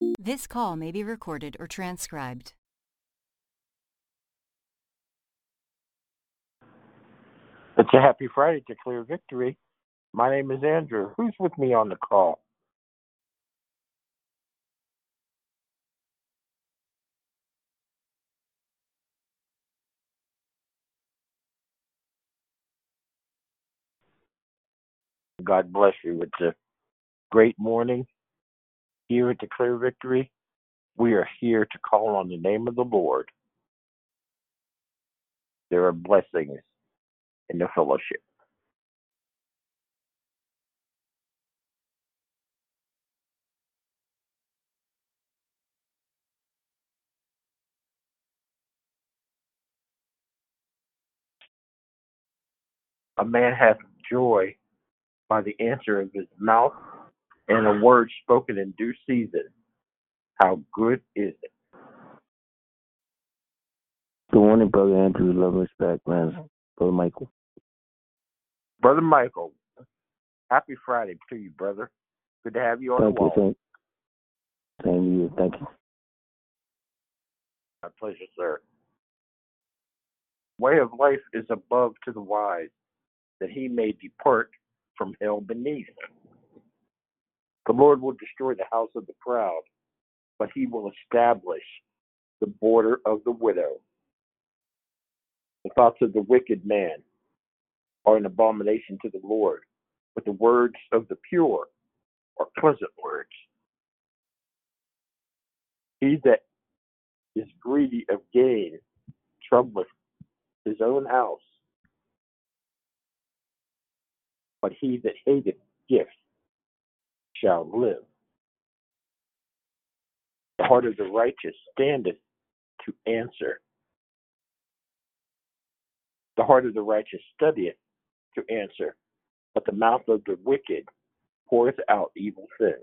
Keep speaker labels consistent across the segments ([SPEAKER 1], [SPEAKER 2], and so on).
[SPEAKER 1] This call may be recorded or transcribed.
[SPEAKER 2] It's a happy Friday to clear victory. My name is Andrew. Who's with me on the call? God bless you. It's a great morning here at Declare Victory. We are here to call on the name of the Lord. There are blessings in the fellowship. A man hath joy by the answer of his mouth and a word spoken in due season. How good is it?
[SPEAKER 3] Good morning, Brother Andrew. Love and respect, man. Brother Michael.
[SPEAKER 2] Brother Michael, happy Friday to you, brother. Good to have you on
[SPEAKER 3] Thank
[SPEAKER 2] the
[SPEAKER 3] you.
[SPEAKER 2] wall.
[SPEAKER 3] Same to you. Thank you.
[SPEAKER 2] My pleasure, sir. Way of life is above to the wise, that he may depart from hell beneath. The Lord will destroy the house of the proud, but he will establish the border of the widow. The thoughts of the wicked man are an abomination to the Lord, but the words of the pure are pleasant words. He that is greedy of gain troubleth his own house, but he that hateth gifts shall live. The heart of the righteous standeth to answer. The heart of the righteous studieth to answer, but the mouth of the wicked poureth out evil things.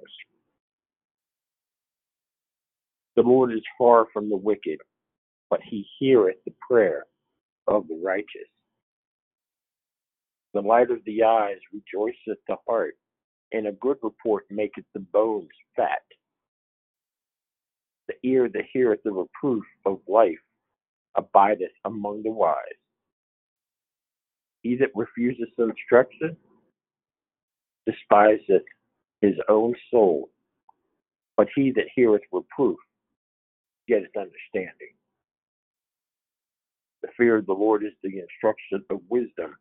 [SPEAKER 2] The Lord is far from the wicked, but he heareth the prayer of the righteous. The light of the eyes rejoiceth the heart, and a good report maketh the bones fat. The ear that heareth the reproof of life abideth among the wise. He that refuseth instruction despiseth his own soul, but he that heareth reproof getteth understanding. The fear of the Lord is the instruction of wisdom,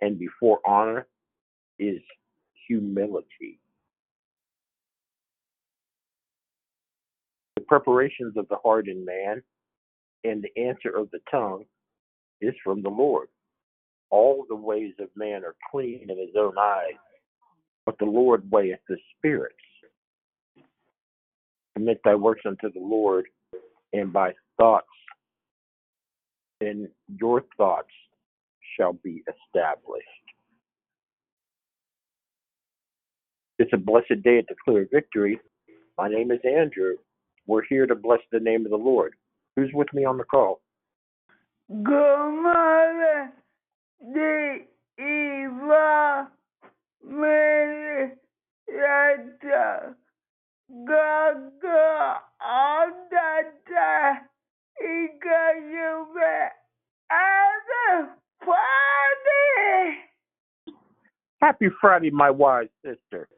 [SPEAKER 2] and before honor is humility. The preparations of the heart in man and the answer of the tongue is from the Lord. All the ways of man are clean in his own eyes, but the Lord weigheth the spirits. Commit thy works unto the Lord, and by thoughts, and your thoughts shall be established. It's a blessed day at Declare Victory. My name is Andrew. We're here to bless the name of the Lord. Who's with me on the call?
[SPEAKER 4] Friday.
[SPEAKER 2] Happy Friday, my wise sister.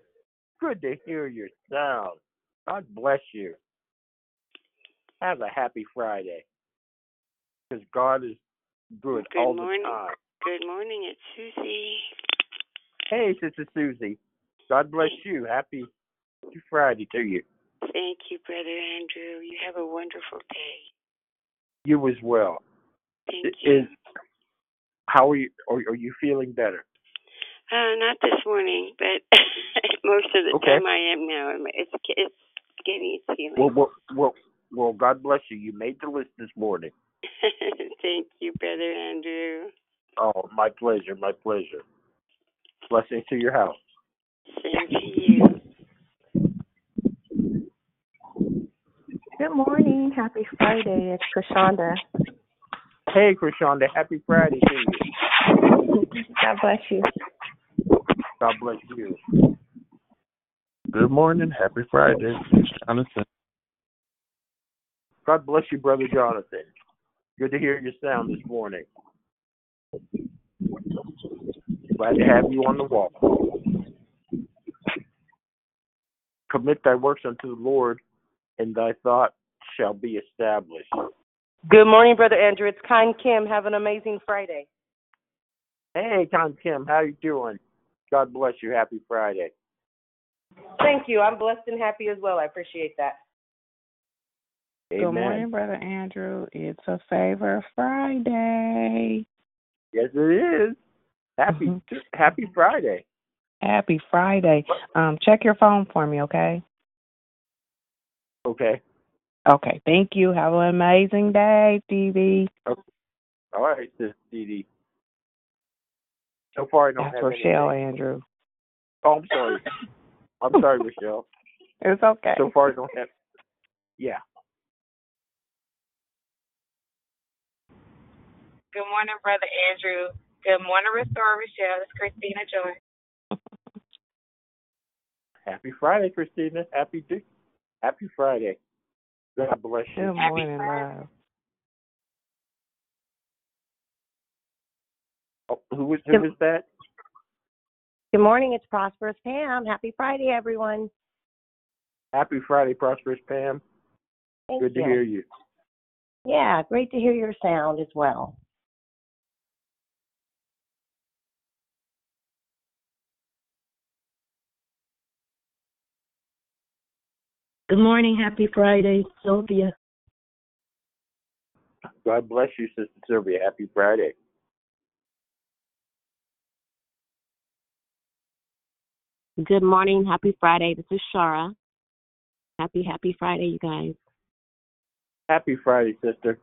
[SPEAKER 2] Good to hear your sound. God bless you. Have a happy Friday. Because God is good
[SPEAKER 5] Good
[SPEAKER 2] all
[SPEAKER 5] morning.
[SPEAKER 2] the time.
[SPEAKER 5] Good morning, it's Susie.
[SPEAKER 2] Hey, Sister Susie. God bless you. Happy Friday to you.
[SPEAKER 5] Thank you, Brother Andrew. You have a wonderful day.
[SPEAKER 2] You as well.
[SPEAKER 5] Thank
[SPEAKER 2] Is
[SPEAKER 5] you.
[SPEAKER 2] how are you? Are, are you feeling better?
[SPEAKER 5] Uh, not this morning, but most of the
[SPEAKER 2] Okay.
[SPEAKER 5] time I am now. It's it's getting its healing.
[SPEAKER 2] Well, well, well, well, God bless you. You made the list this morning.
[SPEAKER 5] Thank you, Brother Andrew.
[SPEAKER 2] Oh, my pleasure. My pleasure. Blessings to your house.
[SPEAKER 5] Same to you.
[SPEAKER 6] Good morning. Happy Friday. It's Krishanda.
[SPEAKER 2] Hey, Krishanda. Happy Friday to you.
[SPEAKER 6] God bless you.
[SPEAKER 2] God bless you.
[SPEAKER 7] Good morning. Happy Friday. It's Jonathan.
[SPEAKER 2] God bless you, Brother Jonathan. Good to hear your sound this morning. Glad to have you on the wall. Commit thy works unto the Lord, and thy thought shall be established.
[SPEAKER 7] Good morning, Brother Andrew. It's Kind Kim. Have an amazing Friday.
[SPEAKER 2] Hey, Tom Kim, how you doing? God bless you. Happy Friday.
[SPEAKER 7] Thank you. I'm blessed and happy as well. I appreciate that.
[SPEAKER 2] Amen.
[SPEAKER 8] Good morning, Brother Andrew. It's a favor Friday.
[SPEAKER 2] Yes, it is. Happy
[SPEAKER 8] Mhm.
[SPEAKER 2] Happy Friday.
[SPEAKER 8] Happy Friday. Um, check your phone for me, okay?
[SPEAKER 2] Okay.
[SPEAKER 8] Okay, thank you. Have an amazing day, Phoebe.
[SPEAKER 2] All right, Sis Dee Dee. So far, I don't
[SPEAKER 8] That's
[SPEAKER 2] have
[SPEAKER 8] Rochelle,
[SPEAKER 2] anything.
[SPEAKER 8] Andrew.
[SPEAKER 2] Oh, I'm sorry. I'm sorry, Rochelle.
[SPEAKER 8] It's okay.
[SPEAKER 2] So far, I don't have. Yeah.
[SPEAKER 9] Good morning, Brother Andrew. Good morning, Restore Rochelle. It's Christina Joy.
[SPEAKER 2] Happy Friday, Christina. Happy D- Happy Friday. God bless you.
[SPEAKER 8] Good morning, love.
[SPEAKER 2] Oh, who was who
[SPEAKER 6] Good-
[SPEAKER 2] that?
[SPEAKER 6] Good morning. It's Prosperous Pam. Happy Friday, everyone.
[SPEAKER 2] Happy Friday, prosperous Pam.
[SPEAKER 6] Thank
[SPEAKER 2] Good to hear you.
[SPEAKER 6] Yeah, great to hear your sound as well.
[SPEAKER 10] Good morning. Happy Friday, Sylvia.
[SPEAKER 2] God bless you, Sister Sylvia. Happy Friday.
[SPEAKER 10] Good morning. Happy Friday. This is Shara. Happy, happy Friday, you guys.
[SPEAKER 2] Happy Friday, sister.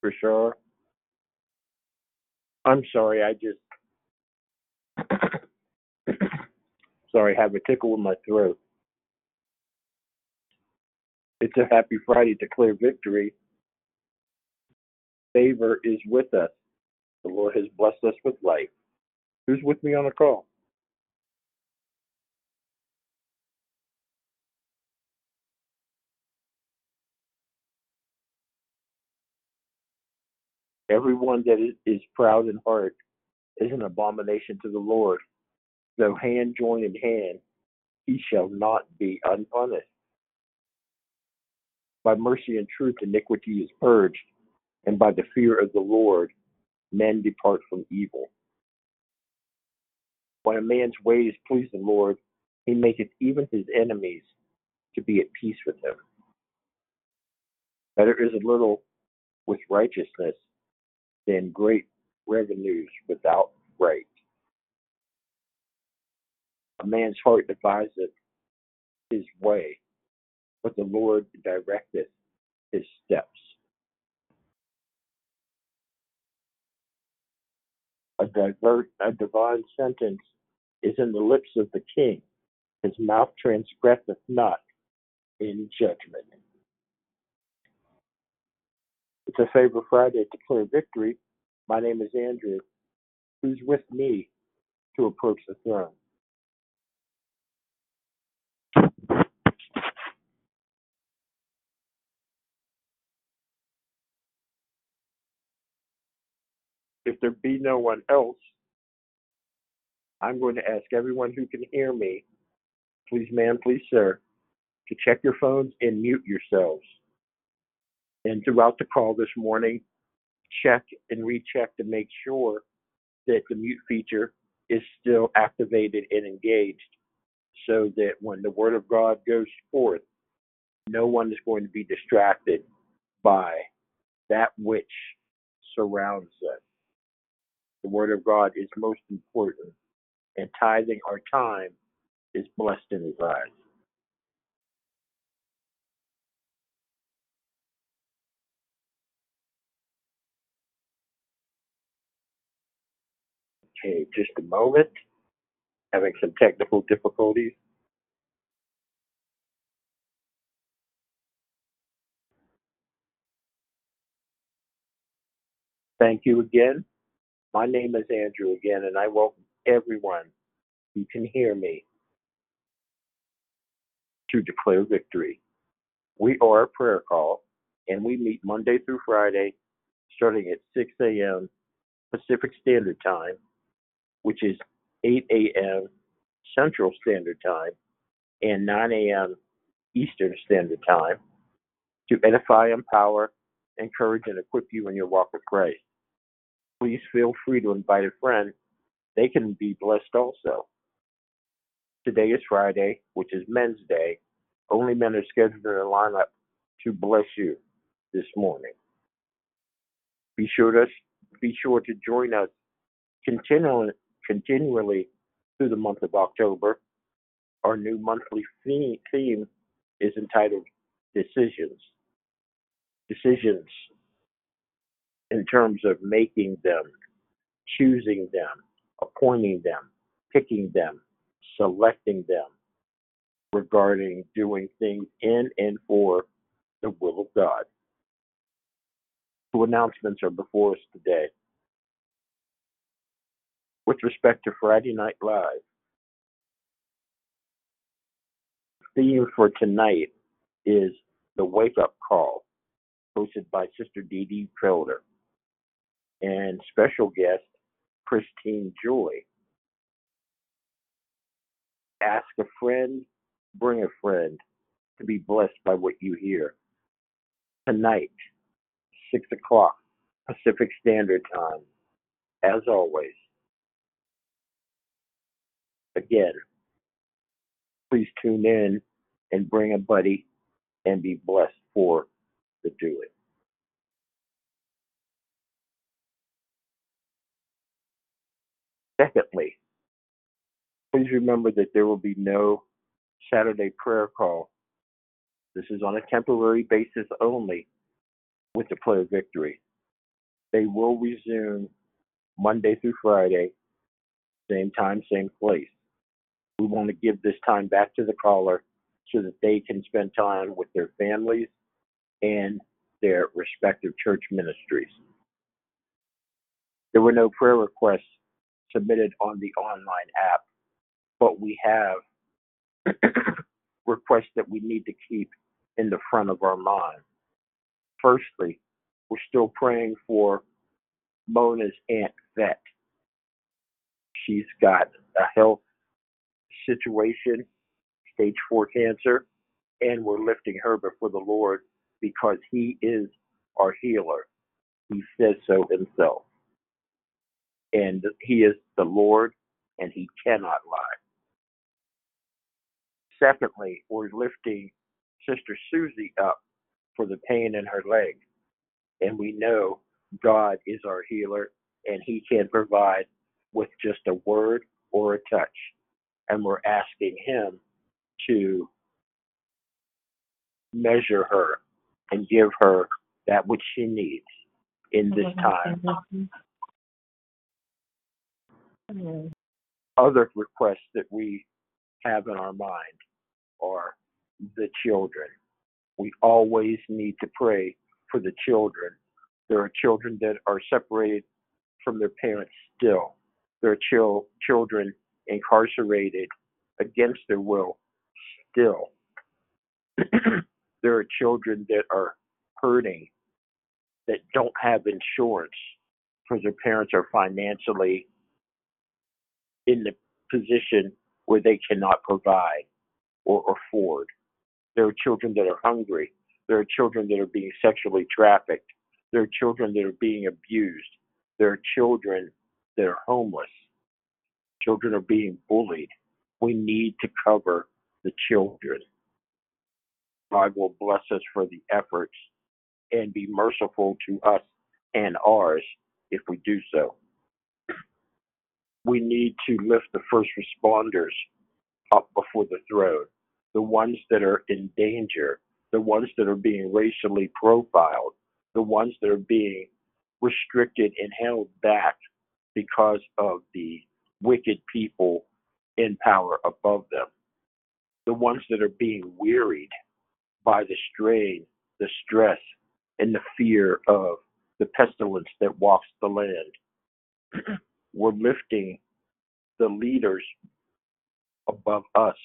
[SPEAKER 2] For sure. I'm sorry, I just sorry, I have a tickle in my throat. It's a happy Friday, to declare victory. Favor is with us. The Lord has blessed us with life. Who's with me on the call? Everyone that is, proud in heart is an abomination to the Lord. Though hand join in hand, he shall not be unpunished. By mercy and truth, iniquity is purged, and by the fear of the Lord, men depart from evil. When a man's ways please the Lord, he maketh even his enemies to be at peace with him. Better is a little with righteousness than great revenues without right. A man's heart deviseth his way, but the Lord directeth his steps. A, divert, a divine sentence is in the lips of the king. His mouth transgresseth not in judgment. It's a favor Friday to declare victory. My name is Andrew. Who's with me to approach the throne? If there be no one else, I'm going to ask everyone who can hear me, please, ma'am, please, sir, to check your phones and mute yourselves. And throughout the call this morning, check and recheck to make sure that the mute feature is still activated and engaged so that when the Word of God goes forth, no one is going to be distracted by that which surrounds us. The Word of God is most important, and tithing our time is blessed in His eyes. Okay, just a moment. Having some technical difficulties. Thank you again. My name is Andrew again, and I welcome everyone who can hear me to declare victory. We are a prayer call, and we meet Monday through Friday starting at 6 a.m. Pacific Standard Time, which is 8 a.m. Central Standard Time, and 9 a.m. Eastern Standard Time to edify, empower, encourage, and equip you in your walk with Christ. Please feel free to invite a friend. They can be blessed also. Today is Friday, which is Men's Day. Only men are scheduled in the lineup to bless you this morning. Be sure to be sure to join us continually continually through the month of October. Our new monthly theme, theme is entitled Decisions. Decisions in terms of making them, choosing them, appointing them, picking them, selecting them regarding doing things in and for the will of God. Two announcements are before us today. With respect to Friday Night Live, theme for tonight is the wake up call, hosted by Sister Dee Dee Felder, and special guest Christine Joy. Ask a friend, bring a friend to be blessed by what you hear. Tonight, 6 o'clock Pacific Standard Time, as always. Again, please tune in and bring a buddy and be blessed for the doing. Secondly, please remember that there will be no Saturday prayer call. This is on a temporary basis only with Declare Victory. They will resume Monday through Friday, same time, same place. We want to give this time back to the caller so that they can spend time with their families and their respective church ministries. There were no prayer requests submitted on the online app, but we have requests that we need to keep in the front of our mind. Firstly, we're still praying for Mona's Aunt Vet. She's got a health situation, stage four cancer, and we're lifting her before the Lord because He is our healer. He says so Himself. And He is the Lord, and He cannot lie. Secondly, we're lifting Sister Susie up for the pain in her leg. And we know God is our healer, and He can provide with just a word or a touch. And we're asking Him to measure her and give her that which she needs in this time. Mm-hmm. Other requests that we have in our mind are the children. We always need to pray for the children. There are children that are separated from their parents still. There are chil- children incarcerated against their will still. there are children that are hurting that don't have insurance because their parents are financially in the position where they cannot provide or afford. There are children that are hungry. There are children that are being sexually trafficked. There are children that are being abused. There are children that are homeless. Children are being bullied. We need to cover the children. God will bless us for the efforts and be merciful to us and ours if we do so. We need to lift the first responders up before the throne, the ones that are in danger, the ones that are being racially profiled, the ones that are being restricted and held back because of the wicked people in power above them, the ones that are being wearied by the strain, the stress, and the fear of the pestilence that walks the land. We're lifting the leaders above us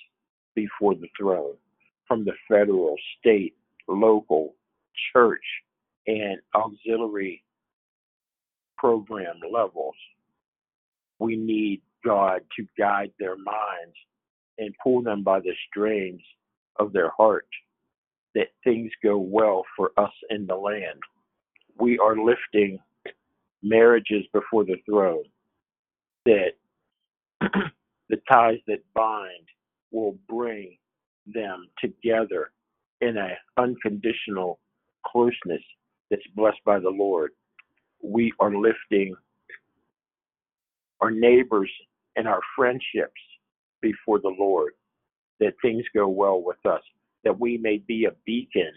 [SPEAKER 2] before the throne. from the federal, state, local, church, and auxiliary program levels. We need God to guide their minds and pull them by the strings of their heart that things go well for us in the land. We are lifting marriages before the throne, that the ties that bind will bring them together in an unconditional closeness that's blessed by the Lord. We are lifting our neighbors and our friendships before the Lord, that things go well with us, that we may be a beacon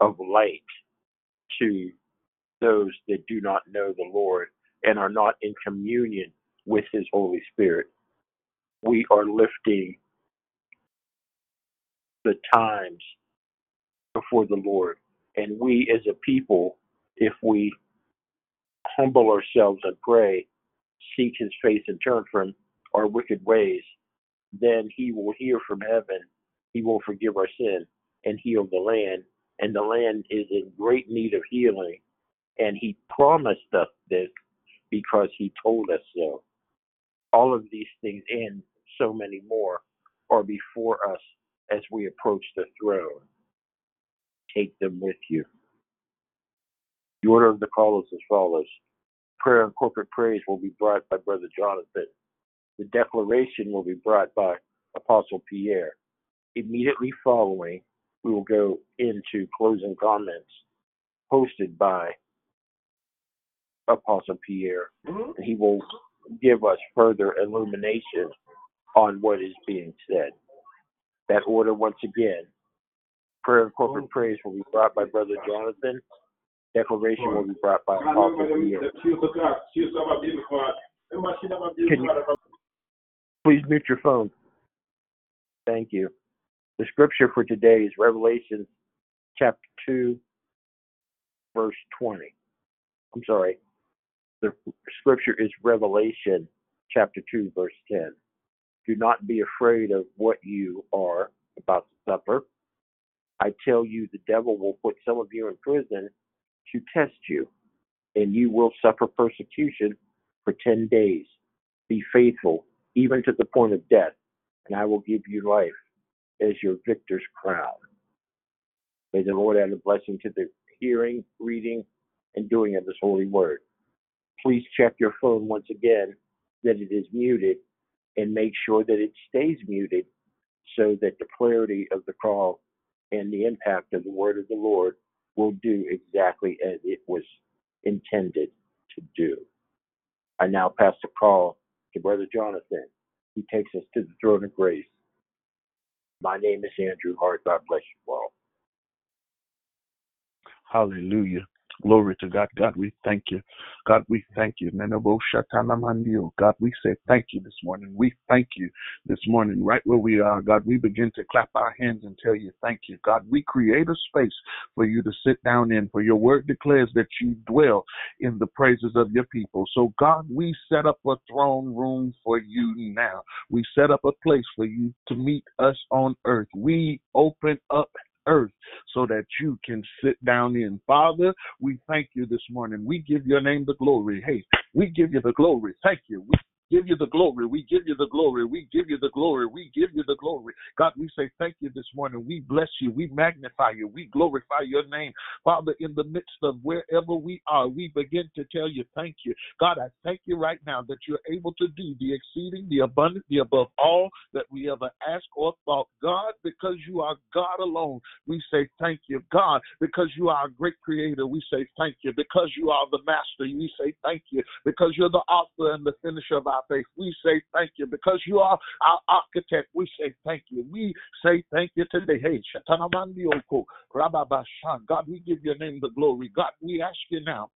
[SPEAKER 2] of light to those that do not know the Lord and are not in communion with His Holy Spirit. We are lifting the times before the Lord. And we as a people, if we humble ourselves and pray, seek his face and turn from our wicked ways, then he will hear from heaven. He will forgive our sin and heal the land. And the land is in great need of healing. And he promised us this because he told us so. All of these things and so many more are before us as we approach the throne. Take them with you. The order of the call is as follows. Prayer and corporate praise will be brought by Brother Jonathan. The declaration will be brought by Apostle Pierre. Immediately following, we will go into closing comments hosted by Apostle Pierre. Mm-hmm. And he will give us further illumination on what is being said. That order, once again, prayer and corporate praise will be brought by Brother Jonathan. Declaration will be brought by Apostle Pierre. Can you please mute your phone? Thank you. The scripture for today is Revelation chapter 2, verse 20. I'm sorry. The scripture is Revelation chapter 2, verse 10. Do not be afraid of what you are about to suffer. I tell you, the devil will put some of you in prison to test you, and you will suffer persecution for 10 days. Be faithful, even to the point of death, and I will give you life as your victor's crown. May the Lord add a blessing to the hearing, reading, and doing of this holy word. Please check your phone once again that it is muted and make sure that it stays muted so that the clarity of the call and the impact of the word of the Lord will do exactly as it was intended to do. I now pass the call to Brother Jonathan, who takes us to the throne of grace. My name is Andrew Hart. God bless you all.
[SPEAKER 11] Hallelujah. Glory to God. God, we thank you. God, we thank you. Nenabo shatanamandio. Oh God, we say thank you this morning. We thank you this morning, right where we are. God, we begin to clap our hands and tell you thank you. God, we create a space for you to sit down in, for your word declares that you dwell in the praises of your people. So, God, we set up a throne room for you now. We set up a place for you to meet us on earth. We open up earth so that you can sit down in. Father, we thank you this morning. We give your name the glory. Hey, we give you the glory. Thank you. We give you the glory. We give you the glory. We give you the glory. We give you the glory. God, we say thank you this morning. We bless you. We magnify you. We glorify your name. Father, in the midst of wherever we are, we begin to tell you thank you. God, I thank you right now that you're able to do the exceeding, the abundant, the above all that we ever ask or thought. God, because you are God alone, we say thank you. God, because you are a great creator, we say thank you. Because you are the master, we say thank you. Because you're the author and the finisher of our faith, we say thank you. Because you are our architect, we say thank you. We say thank you today. Hey, Shatanamandioko. God, we give your name the glory. God, we ask you now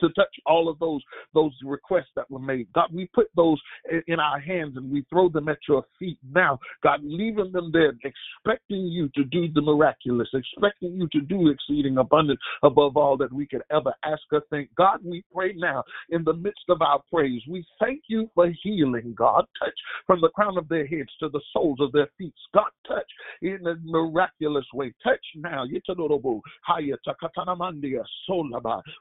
[SPEAKER 11] to touch all of those those requests that were made. God, we put those in our hands and we throw them at your feet now. God, leaving them there, expecting you to do the miraculous, expecting you to do exceeding abundant above all that we could ever ask or think. God, we pray now in the midst of our praise. We thank you for healing, God. Touch from the crown of their heads to the soles of their feet. God, touch in a miraculous way. Touch now.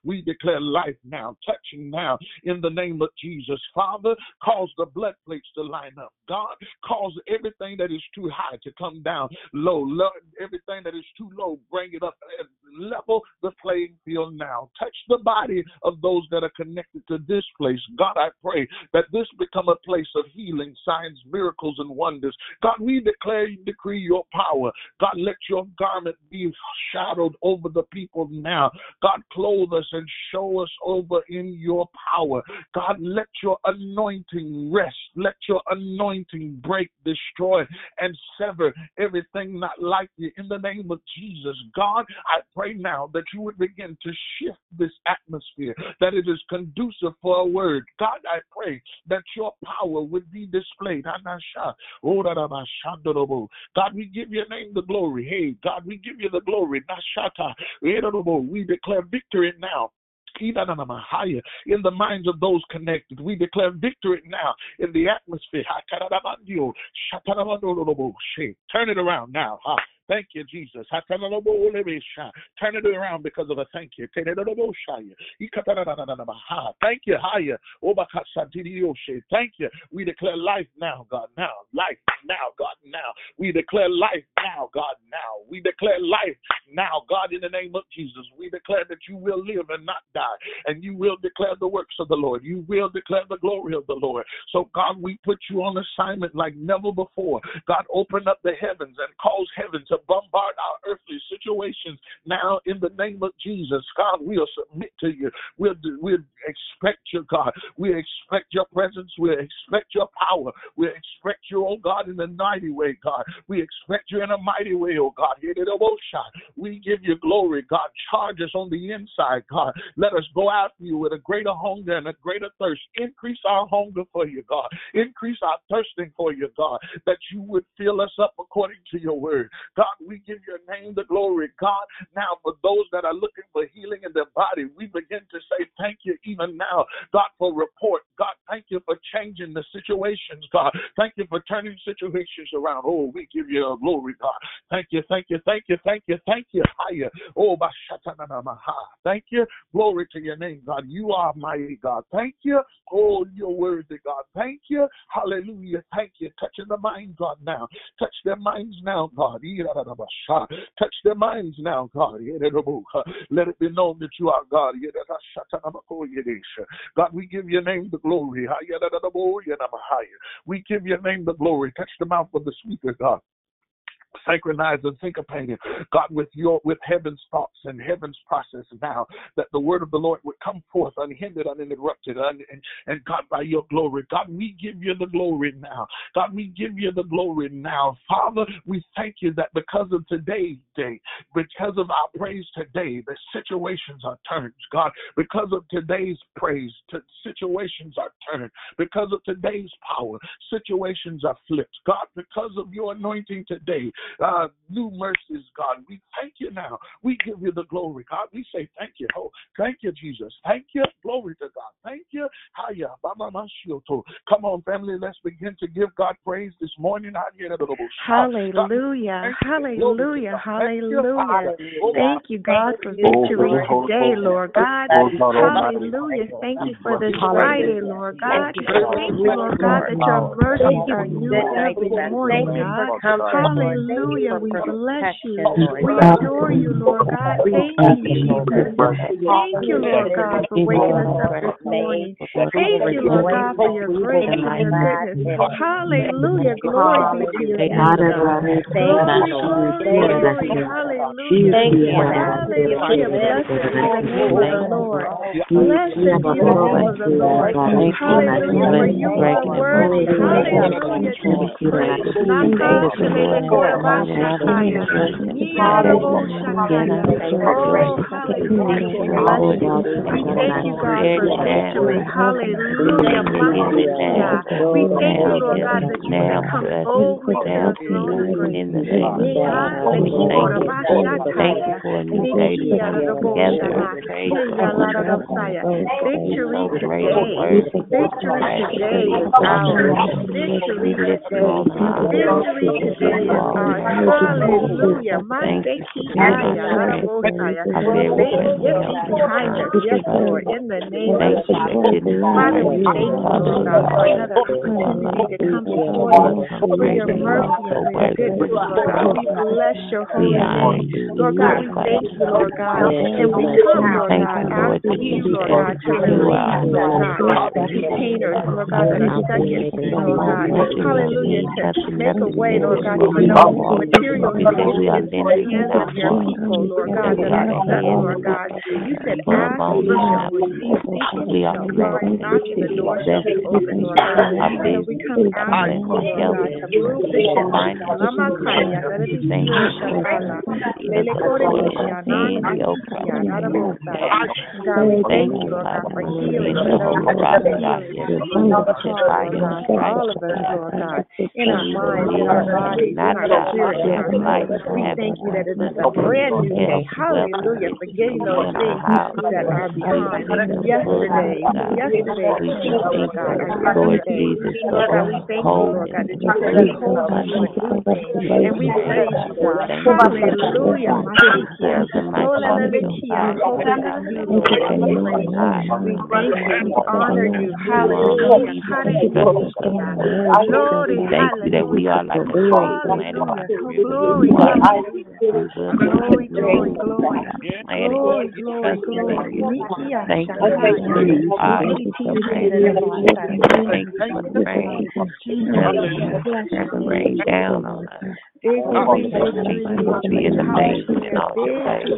[SPEAKER 11] We declare life now, touching now in the name of Jesus. Father, cause the blood plates to line up. God, cause everything that is too high to come down low. low everything that is too low, bring it up and level the playing field now. Touch the body of those that are connected to this place. God, I pray that this become a place of healing, signs, miracles, and wonders. God, we declare and decree your power. God, let your garment be shadowed over the people now. God, clothe us and show us over in your power. God, let your anointing rest. Let your anointing break, destroy, and sever everything not like you in the name of Jesus. God, I pray now that you would begin to shift this atmosphere, that it is conducive for a word. God, I pray that your power would be displayed. God, we give your name the glory. Hey, God, we give you the glory. We declare victory now. In the minds of those connected, we declare victory now in the atmosphere. Turn it around now. Thank you, Jesus. Turn it around because of a thank you. Thank you. Higher. Thank you. We declare life now, God. Now. Life now, God. Now. We declare life now, God. Now. We declare life now, God, in the name of Jesus. We declare that you will live and not die. And you will declare the works of the Lord. You will declare the glory of the Lord. So, God, we put you on assignment like never before. God, open up the heavens and cause heaven to bombard our earthly situations now in the name of Jesus. God, we'll submit to you. We'll, we'll expect you, God. We expect your presence. We expect your power. We expect you, oh God, in a mighty way, God. We expect you in a mighty way, oh God. It emotion oh we give you glory, God. Charge us on the inside, God. Let us go after you with a greater hunger and a greater thirst. Increase our hunger for you, God. Increase our thirsting for you, God, that you would fill us up according to your word. God, we give your name the glory. God, now for those that are looking for healing in their body, we begin to say thank you even now, God, for report. God, thank you for changing the situations, God. Thank you for turning situations around. Oh, we give you a glory, God. Thank you, thank you, thank you, thank you, thank you. Higher. Oh, thank you. Glory to your name, God. You are mighty, God. Thank you. Oh, you're worthy, God. Thank you. Hallelujah. Thank you. Touching the mind, God, now. Touch their minds now, God. Touch their minds now, God. Let it be known that you are God. God, we give your name the glory. We give your name the glory. Touch the mouth of the speaker, God synchronized and syncopated, God, with your with heaven's thoughts and heaven's process now, that the word of the Lord would come forth unhindered, uninterrupted, un, and, and God, by your glory. God, we give you the glory now. God, we give you the glory now. Father, we thank you that because of today's day, because of our praise today, the situations are turned. God, because of today's praise, situations are turned. Because of today's power, situations are flipped. God, because of your anointing today, uh, new mercies, God. We thank you now. We give you the glory, God. We say thank you. Oh, thank you, Jesus. Thank you. Glory to God. Thank you. Hiya. Come on, family. Let's begin to give God praise this morning.
[SPEAKER 12] Hallelujah. Hallelujah. Hallelujah. Thank you, God, for victory today, Lord God. Hallelujah. Thank you for this Friday, Lord God. Thank you, Lord God, that your mercies are new every morning, God. Hallelujah. Hallelujah. We bless you. We adore you, Lord God. Thank you, Jesus. Thank you, Lord God, for waking us up this morning. Thank you, Lord God, for your grace and your goodness. Hallelujah. Glory be to your name. Glory, glory, glory. Hallelujah. Hallelujah. Blessed be the name of the Lord. Blessed be the name of the Lord. Hallelujah. For you are worthy. Hallelujah. To be praised. Not God to make it Hallelujah. We thank you, Lord God, that you have come over to the in the name of God. Thank you for a new day together. Victory today. Victory today is ours. Victory today. Victory today is ours. Hallelujah. Mandekiyaya, Larabosaya. Thank you for kindness. Yes, Lord. In the name of Jesus. Father, we thank you, Lord oh God, for another opportunity to come before you for your mercy and for your goodness, Lord God. We bless your holy name. Lord God, we thank you, Lord God. And we come, Lord God, asking you, Lord God, to release, Lord God, containers, Lord God, that are stuck in Lord God. Hallelujah. To make a way, Lord God, material conditions in the hands of your people, Lord God, that are stuck, Lord God. You said, ask you shall receive, seek you shall find, knock and the door shall be open, Lord God. So we come asking you, Lord God, to move the ship. Lama kaya, let it be seen, shatala. Lele kore kisha, nana kisha, nana mosaya. God, we thank you, Lord God, for healing for those who are healing. Lord God, for all of us, Lord God, in our minds, in our bodies, in our spirit, in. We thank you that it is a brand new day. Hallelujah. Forgetting those things that are behind. Yesterday, yesterday, Lord God, or yesterday, Lord we thank you, Lord God, that you said us us new thing. And we praise you, God. Hallelujah. Masikia. Hallelujah. Hope is in you, Lord. And we you. Thank you. We honor you. Hallelujah. Hallelujah. Glory,
[SPEAKER 10] Thank you that we are like a tree planted by the river
[SPEAKER 12] Glory, glory, glory, glory. Glory, glory, glory.
[SPEAKER 10] Thank you for the fire. Thank you for the rain. Have the rain down on us. Be in the face and all the way.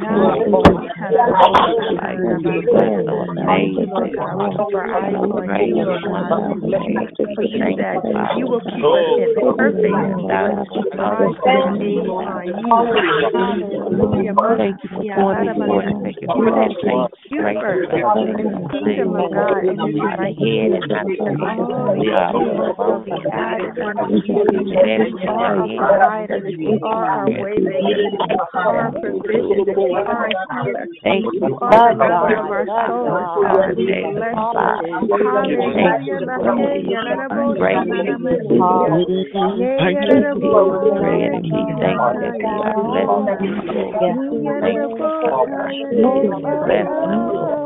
[SPEAKER 10] Hallelujah. Bless so amazing.
[SPEAKER 12] For eyes on you, Lord God. For you said you will keep us in perfect peace. Eyes and days on you. Hallelujah.
[SPEAKER 10] Thank you for going before us, making
[SPEAKER 12] You
[SPEAKER 10] all
[SPEAKER 12] said
[SPEAKER 10] things
[SPEAKER 12] you
[SPEAKER 10] straight.
[SPEAKER 12] first. And the kingdom of God and his
[SPEAKER 10] the head and not the tail.
[SPEAKER 12] all
[SPEAKER 10] We
[SPEAKER 12] these
[SPEAKER 10] are
[SPEAKER 12] things will
[SPEAKER 10] above
[SPEAKER 12] be
[SPEAKER 10] and
[SPEAKER 12] added
[SPEAKER 10] not
[SPEAKER 12] unto you. You are our provider. You are our way maker. You are our provision. You are a healer.
[SPEAKER 10] Thank you
[SPEAKER 12] You
[SPEAKER 10] for
[SPEAKER 12] are the
[SPEAKER 10] the
[SPEAKER 12] lover of our souls, God. We
[SPEAKER 10] Thank
[SPEAKER 12] bless
[SPEAKER 10] you,
[SPEAKER 12] you.
[SPEAKER 10] Father.
[SPEAKER 12] Hallelujah. Laheya, nanabosha, nanamasiya. Yeya, nanabosha,
[SPEAKER 10] Bread and we thank you that we are blessed.
[SPEAKER 12] Yeya,
[SPEAKER 10] Thank you
[SPEAKER 12] nanabosha,
[SPEAKER 10] for blessing us, Lord. And sending your angels, your ministers, Lord. Getting us to go to school. Get in the Bible. Thank you for your
[SPEAKER 6] Thank you,
[SPEAKER 10] Your fire is right.
[SPEAKER 6] Thank you for Brother
[SPEAKER 10] Right.
[SPEAKER 6] John.
[SPEAKER 10] Right.
[SPEAKER 6] Pray
[SPEAKER 10] Right.
[SPEAKER 6] That you can grow.
[SPEAKER 10] Thank
[SPEAKER 6] Pray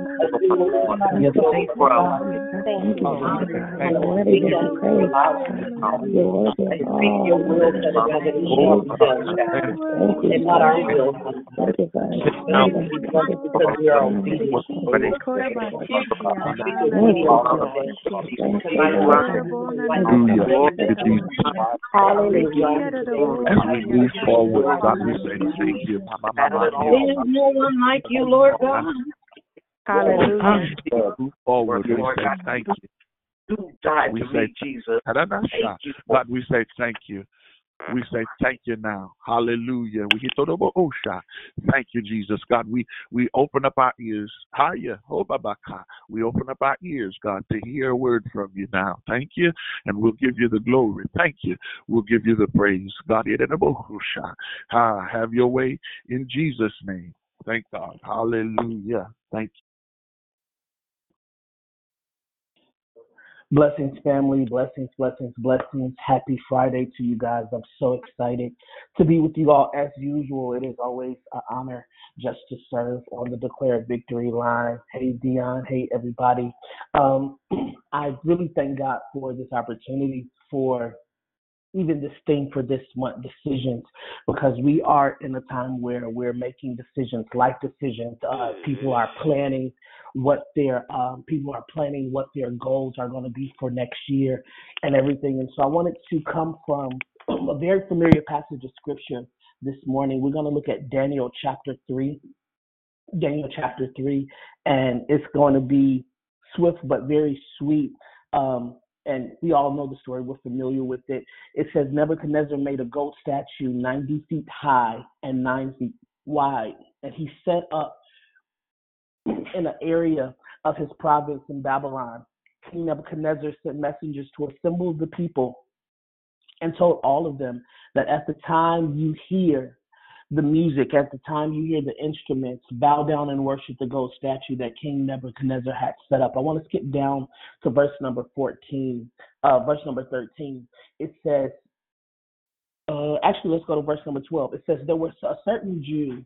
[SPEAKER 3] Speak your will, Father God, that it is done, God, and not our will, Father. Because we.
[SPEAKER 11] Hallelujah. Move forward, God, we say thank you.
[SPEAKER 3] There is no one like you, Lord God.
[SPEAKER 12] Hallelujah.
[SPEAKER 11] Move forward, we say thank you. We say Jesus. God, we say thank you. We say thank you now. Hallelujah. We hit the osha. Thank you, Jesus. God, we we open up our ears. Hiya. Hobabaka. We open up our ears, God, to hear a word from you now. Thank you. And we'll give you the glory. Thank you. We'll give you the praise. God, hit the osha. Ah, have your way in Jesus' name. Thank God. Hallelujah. Thank you.
[SPEAKER 13] Blessings, family. Blessings, blessings, blessings. Happy Friday to you guys. I'm so excited to be with you all. As usual, it is always an honor just to serve on the Declare Victory line. Hey, Dion. Hey, everybody. Um, I really thank God for this opportunity for even this thing for this month, decisions, because we are in a time where we're making decisions, life decisions. Uh, people are planning what their um, people are planning what their goals are going to be for next year and everything. And so I wanted to come from a very familiar passage of scripture this morning. We're going to look at Daniel chapter three. Daniel chapter three, and it's going to be swift but very sweet. Um, and we all know the story, we're familiar with it. It says Nebuchadnezzar made a gold statue 90 feet high and 9 feet wide, and he set up in an area of his province in Babylon. King Nebuchadnezzar sent messengers to assemble the people and told all of them that at the time you hear the music, at the time you hear the instruments, bow down and worship the gold statue that King Nebuchadnezzar had set up. I want to skip down to verse number 14, uh, verse number 13. It says, uh, actually, let's go to verse number 12. It says, There was a certain Jew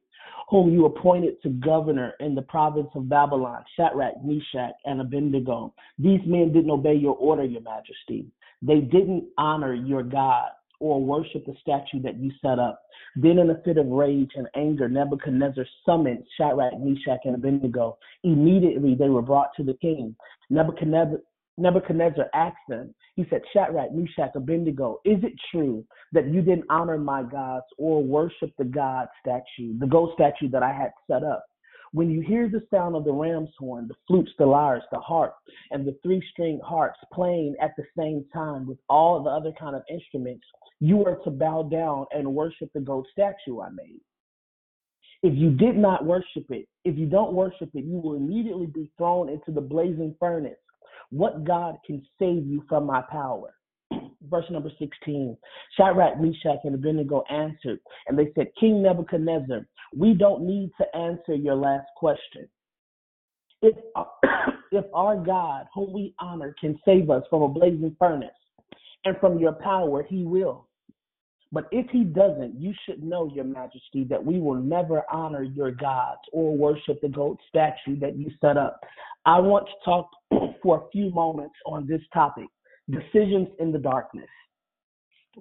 [SPEAKER 13] whom you appointed to governor in the province of Babylon, Shadrach, Meshach, and Abednego. These men didn't obey your order, your majesty. They didn't honor your God or worship the statue that you set up. Then, in a fit of rage and anger, Nebuchadnezzar summoned Shadrach, Meshach, and Abednego. Immediately, they were brought to the king. Nebuchadnezzar, asked them, he said, Shadrach, Meshach, Abednego, is it true that you didn't honor my gods or worship the God statue, the gold statue that I had set up? When you hear the sound of the ram's horn, the flutes, the lyres, the harp, and the three string harps playing at the same time with all the other kind of instruments, you are to bow down and worship the gold statue I made. If you did not worship it, if you don't worship it, you will immediately be thrown into the blazing furnace. What God can save you from my power? Verse number 16 Shadrach, Meshach, and Abednego answered, and they said, King Nebuchadnezzar, we don't need to answer your last question. If, uh, if our God, whom we honor, can save us from a blazing furnace and from your power, he will. But if he doesn't, you should know, your majesty, that we will never honor your gods or worship the gold statue that you set up. I want to talk for a few moments on this topic decisions in the darkness.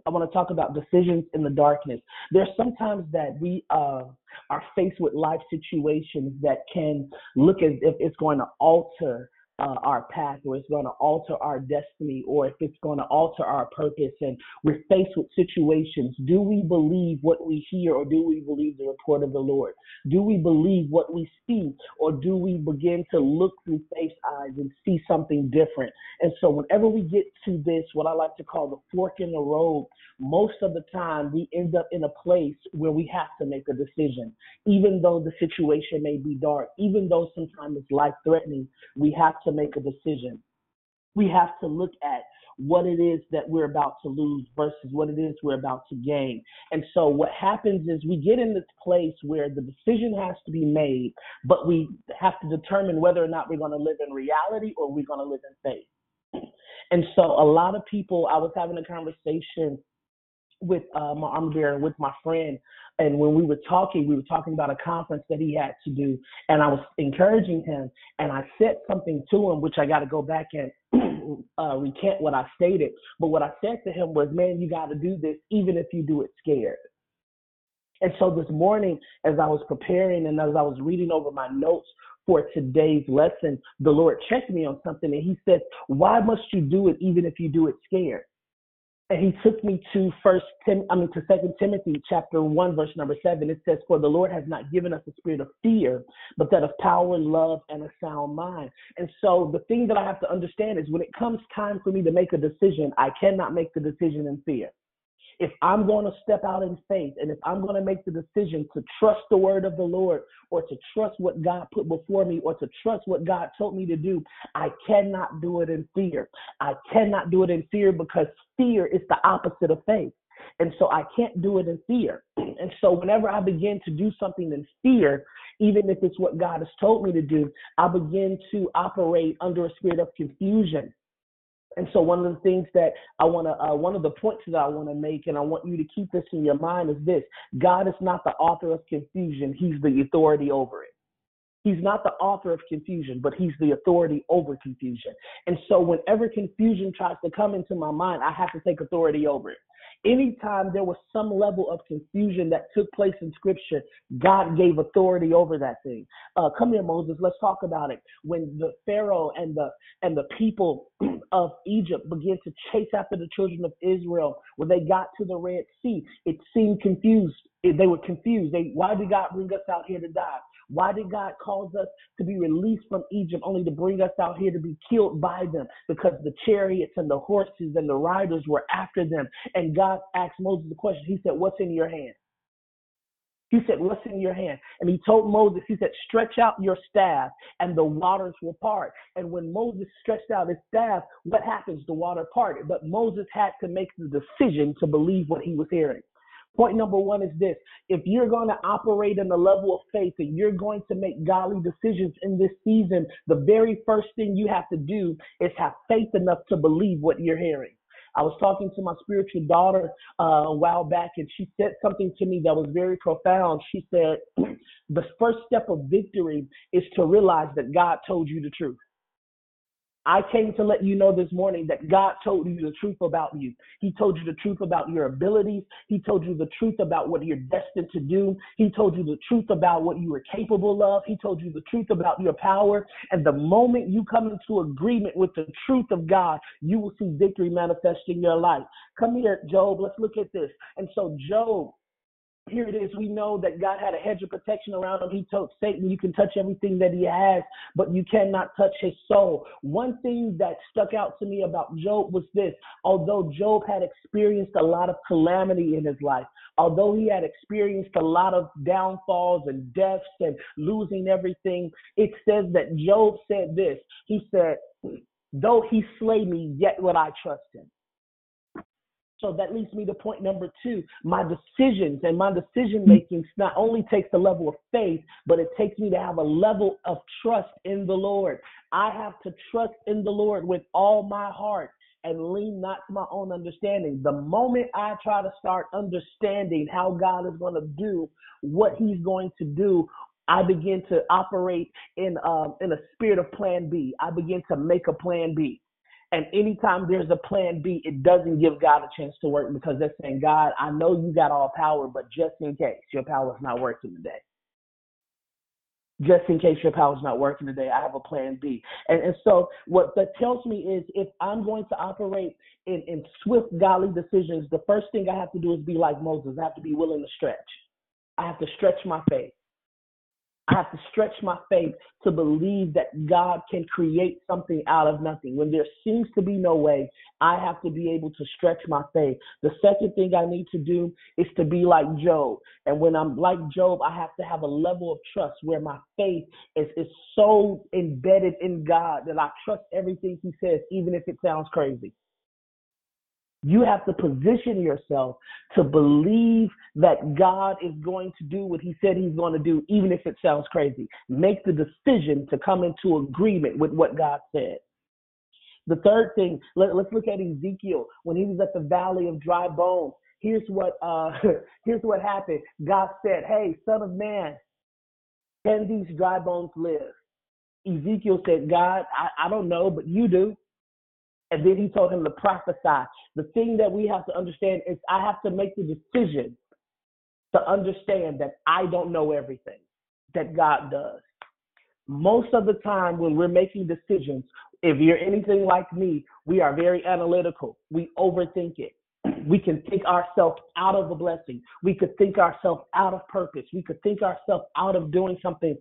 [SPEAKER 13] I want to talk about decisions in the darkness. There's sometimes that we uh, are faced with life situations that can look as if it's going to alter uh, our path or it's going to alter our destiny or if it's going to alter our purpose. And we're faced with situations. Do we believe what we hear or do we believe the report of the lord? Do we believe what we see or do we begin to look through faith eyes and see something different? And so whenever we get to this what i like to call the fork in the road most of the time we end up in a place where we have to make a decision. Even though the situation may be dark even though sometimes it's life threatening we have to make a decision. We have to look at what it is that we're about to lose versus what it is we're about to gain. And so what happens is we get in this place where the decision has to be made, but we have to determine whether or not we're going to live in reality or we're going to live in faith. And so a lot of people, I was having a conversation with uh, my armor bearer, with my friend, and when we were talking, we were talking about a conference that he had to do, and I was encouraging him, and I said something to him, which I got to go back and uh, recant what I stated. But what I said to him was, "Man, you got to do this, even if you do it scared." And so this morning, as I was preparing and as I was reading over my notes for today's lesson, the Lord checked me on something, and He said, "Why must you do it, even if you do it scared?" And he took me to first Tim I mean to second Timothy chapter one verse number seven. It says, For the Lord has not given us a spirit of fear, but that of power, love, and a sound mind. And so the thing that I have to understand is when it comes time for me to make a decision, I cannot make the decision in fear if I'm going to step out in faith and if I'm going to make the decision to trust the word of the Lord or to trust what God put before me or to trust what God told me to do, I cannot do it in fear. I cannot do it in fear because fear is the opposite of faith. And so I can't do it in fear. And so whenever I begin to do something in fear, even if it's what God has told me to do, I begin to operate under a spirit of confusion and so one of the things that I want to, uh, one of the points that I want to make, and I want you to keep this in your mind is this: God is not the author of confusion; He's the authority over it. He's not the author of confusion, but he's the authority over confusion. And so whenever confusion tries to come into my mind, I have to take authority over it. Anytime there was some level of confusion that took place in Scripture, God gave authority over that thing. Uh, come here, Moses. Let's talk about it. When the Pharaoh and the and the people of Egypt began to chase after the children of Israel, when they got to the Red Sea, it seemed confused. They were confused. They, why did God bring us out here to die? Why did God cause us to be released from Egypt only to bring us out here to be killed by them? Because the chariots and the horses and the riders were after them. And God asked Moses the question. He said, What's in your hand? He said, What's in your hand? And he told Moses, He said, Stretch out your staff, and the waters will part. And when Moses stretched out his staff, what happens? The water parted. But Moses had to make the decision to believe what he was hearing. Point number one is this if you're going to operate in the level of faith and you're going to make godly decisions in this season, the very first thing you have to do is have faith enough to believe what you're hearing. I was talking to my spiritual daughter uh, a while back, and she said something to me that was very profound. She said, The first step of victory is to realize that God told you the truth. I came to let you know this morning that God told you the truth about you. He told you the truth about your abilities. He told you the truth about what you're destined to do. He told you the truth about what you are capable of. He told you the truth about your power. And the moment you come into agreement with the truth of God, you will see victory manifest in your life. Come here, Job. Let's look at this. And so, Job, here it is. We know that God had a hedge of protection around him. He told Satan, You can touch everything that he has, but you cannot touch his soul. One thing that stuck out to me about Job was this although Job had experienced a lot of calamity in his life, although he had experienced a lot of downfalls and deaths and losing everything, it says that Job said this. He said, Though he slay me, yet will I trust him. So that leads me to point number two. My decisions and my decision making not only takes a level of faith, but it takes me to have a level of trust in the Lord. I have to trust in the Lord with all my heart and lean not to my own understanding. The moment I try to start understanding how God is going to do what He's going to do, I begin to operate in um, in a spirit of Plan B. I begin to make a Plan B. And anytime there's a plan B, it doesn't give God a chance to work because they're saying, God, I know you got all power, but just in case your power's not working today. Just in case your power's not working today, I have a plan B. And, and so what that tells me is if I'm going to operate in, in swift godly decisions, the first thing I have to do is be like Moses. I have to be willing to stretch. I have to stretch my faith. I have to stretch my faith to believe that God can create something out of nothing. When there seems to be no way, I have to be able to stretch my faith. The second thing I need to do is to be like Job. And when I'm like Job, I have to have a level of trust where my faith is, is so embedded in God that I trust everything He says, even if it sounds crazy. You have to position yourself to believe that God is going to do what He said He's going to do, even if it sounds crazy. Make the decision to come into agreement with what God said. The third thing, let, us look at Ezekiel when he was at the valley of dry bones. Here's what uh, here's what happened. God said, "Hey, son of man, can these dry bones live?" Ezekiel said, "God, I, I don't know, but you do." And then he told him to prophesy. The thing that we have to understand is I have to make the decision to understand that I don't know everything, that God does. Most of the time, when we're making decisions, if you're anything like me, we are very analytical. We overthink it. We can think ourselves out of a blessing. We could think ourselves out of purpose. We could think ourselves out of doing something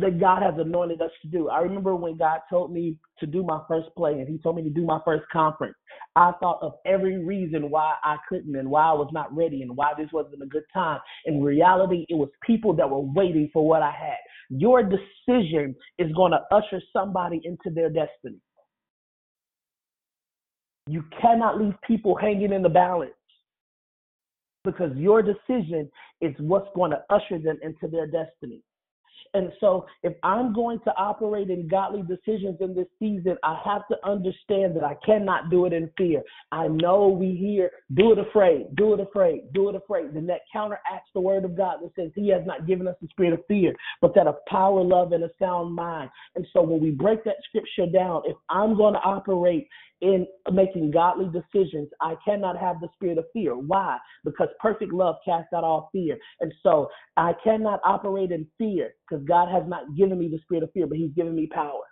[SPEAKER 13] that God has anointed us to do. I remember when God told me to do my first play and he told me to do my first conference. I thought of every reason why I couldn't and why I was not ready and why this wasn't a good time. In reality, it was people that were waiting for what I had. Your decision is going to usher somebody into their destiny. You cannot leave people hanging in the balance because your decision is what's going to usher them into their destiny. And so, if I'm going to operate in godly decisions in this season, I have to understand that I cannot do it in fear. I know we hear, do it afraid, do it afraid, do it afraid. Then that counteracts the word of God that says He has not given us the spirit of fear, but that of power, love, and a sound mind. And so, when we break that scripture down, if I'm going to operate in making godly decisions, I cannot have the spirit of fear. Why? Because perfect love casts out all fear. And so I cannot operate in fear because God has not given me the spirit of fear, but He's given me power.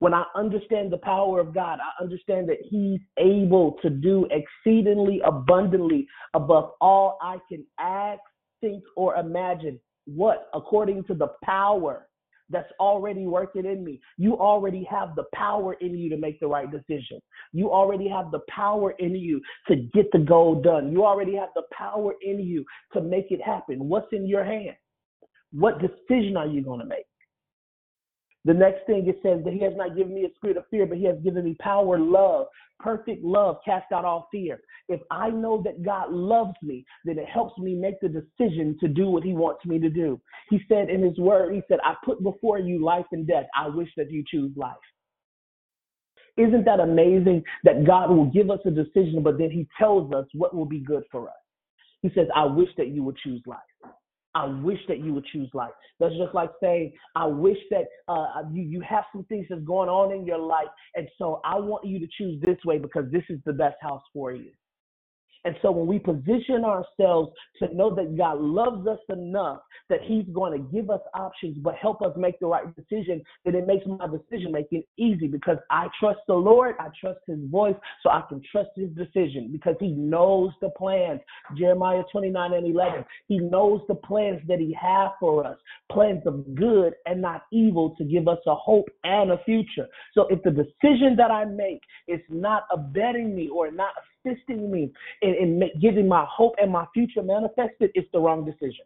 [SPEAKER 13] When I understand the power of God, I understand that He's able to do exceedingly abundantly above all I can ask, think, or imagine. What? According to the power that's already working in me. You already have the power in you to make the right decision. You already have the power in you to get the goal done. You already have the power in you to make it happen. What's in your hand? What decision are you going to make? The next thing it says that he has not given me a spirit of fear, but he has given me power, love. Perfect love cast out all fear. If I know that God loves me, then it helps me make the decision to do what he wants me to do. He said in his word, he said, I put before you life and death. I wish that you choose life. Isn't that amazing that God will give us a decision, but then he tells us what will be good for us? He says, I wish that you would choose life. I wish that you would choose life. That's just like saying, I wish that uh, you, you have some things that's going on in your life. And so I want you to choose this way because this is the best house for you. And so when we position ourselves to know that God loves us enough that He's going to give us options, but help us make the right decision, then it makes my decision making easy because I trust the Lord, I trust His voice, so I can trust His decision because He knows the plans. Jeremiah 29 and 11. He knows the plans that He has for us, plans of good and not evil to give us a hope and a future. So if the decision that I make is not abetting me or not assisting me in, in getting my hope and my future manifested, it's the wrong decision.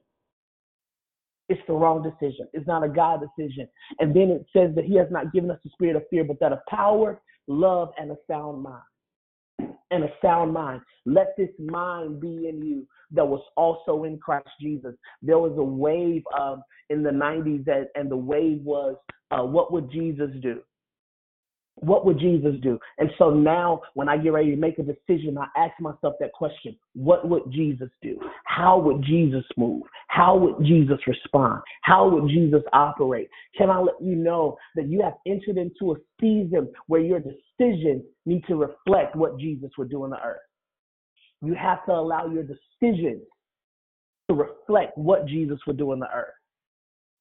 [SPEAKER 13] It's the wrong decision. It's not a God decision. And then it says that He has not given us the spirit of fear, but that of power, love, and a sound mind. And a sound mind. Let this mind be in you that was also in Christ Jesus. There was a wave um, in the 90s, that, and the wave was, uh, what would Jesus do? What would Jesus do? And so now, when I get ready to make a decision, I ask myself that question What would Jesus do? How would Jesus move? How would Jesus respond? How would Jesus operate? Can I let you know that you have entered into a season where your decisions need to reflect what Jesus would do on the earth? You have to allow your decisions to reflect what Jesus would do on the earth.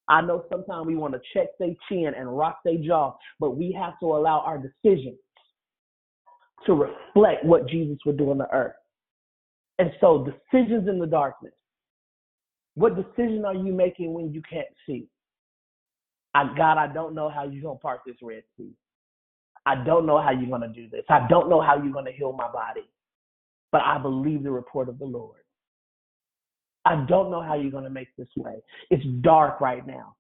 [SPEAKER 13] I know sometimes we want to check their chin and rock their jaw, but we have to allow our decisions to reflect what Jesus would do on the earth. And so, decisions in the darkness. What decision are you making when you can't see? I, God, I don't know how you're going to part this Red Sea. I don't know how you're going to do this. I don't know how you're going to heal my body. But I believe the report of the Lord. I don't know how you're going to make this way. It's dark right now,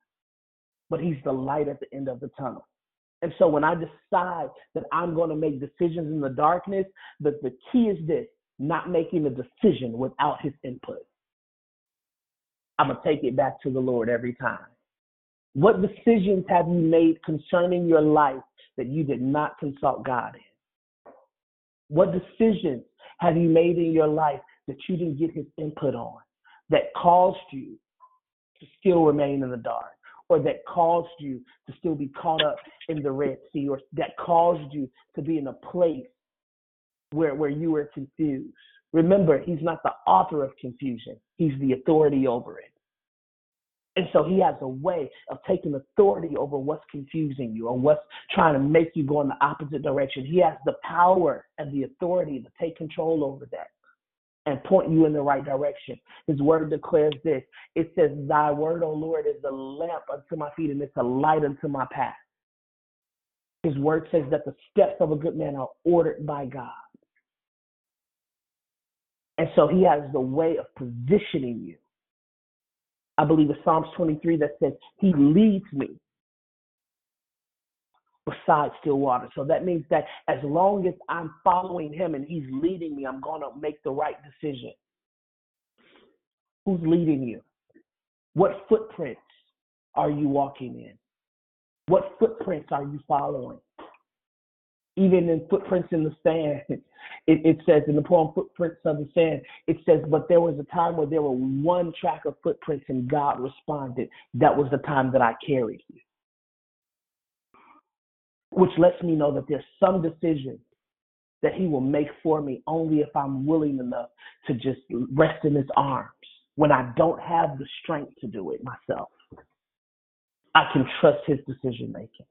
[SPEAKER 13] but He's the light at the end of the tunnel. And so when I decide that I'm going to make decisions in the darkness, the, the key is this not making a decision without His input. I'm going to take it back to the Lord every time. What decisions have you made concerning your life that you did not consult God in? What decisions have you made in your life that you didn't get his input on? That caused you to still remain in the dark or that caused you to still be caught up in the Red Sea or that caused you to be in a place where, where you were confused. Remember, he's not the author of confusion, he's the authority over it. And so he has a way of taking authority over what's confusing you or what's trying to make you go in the opposite direction. He has the power and the authority to take control over that and point you in the right direction. His word declares this. It says, Thy word, O Lord, is a lamp unto my feet and it's a light unto my path. His word says that the steps of a good man are ordered by God. And so he has the way of positioning you. I believe it's Psalms 23 that says, He leads me beside still water. So that means that as long as I'm following him and he's leading me, I'm going to make the right decision. Who's leading you? What footprints are you walking in? What footprints are you following? Even in footprints in the sand, it, it says in the poem Footprints of the Sand, it says, But there was a time where there were one track of footprints and God responded. That was the time that I carried you which lets me know that there's some decisions that He will make for me only if I'm willing enough to just rest in His arms when I don't have the strength to do it myself. I can trust His decision making.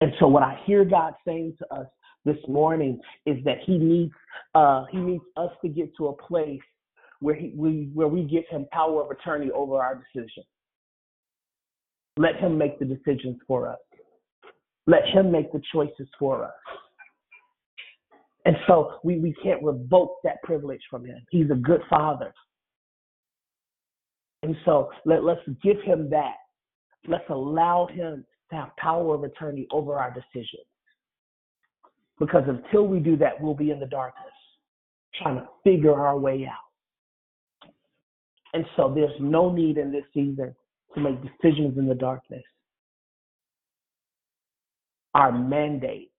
[SPEAKER 13] And so, what I hear God saying to us this morning is that He needs uh, He needs us to get to a place where he we where we give Him power of attorney over our decisions. Let Him make the decisions for us. Let Him make the choices for us. And so we, we can't revoke that privilege from Him. He's a good Father. And so let, let's give Him that. Let's allow Him to have power of attorney over our decisions. Because until we do that, we'll be in the darkness, trying to figure our way out. And so there's no need in this season to make decisions in the darkness. Our mandate,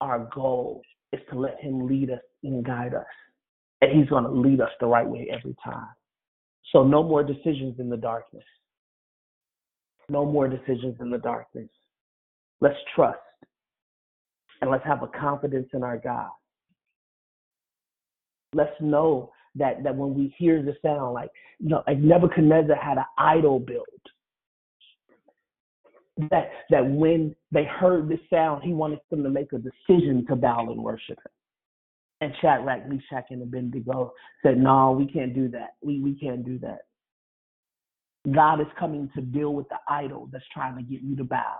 [SPEAKER 13] our goal is to let Him lead us and guide us. And He's going to lead us the right way every time. So no more decisions in the darkness. No more decisions in the darkness. Let's trust and let's have a confidence in our God. Let's know that, that when we hear the sound, like you know, like Nebuchadnezzar had an idol built. That that when they heard the sound, he wanted them to make a decision to bow and worship him. And Shadrach, Meshach, and Abednego said, No, we can't do that. We we can't do that. God is coming to deal with the idol that's trying to get you to bow.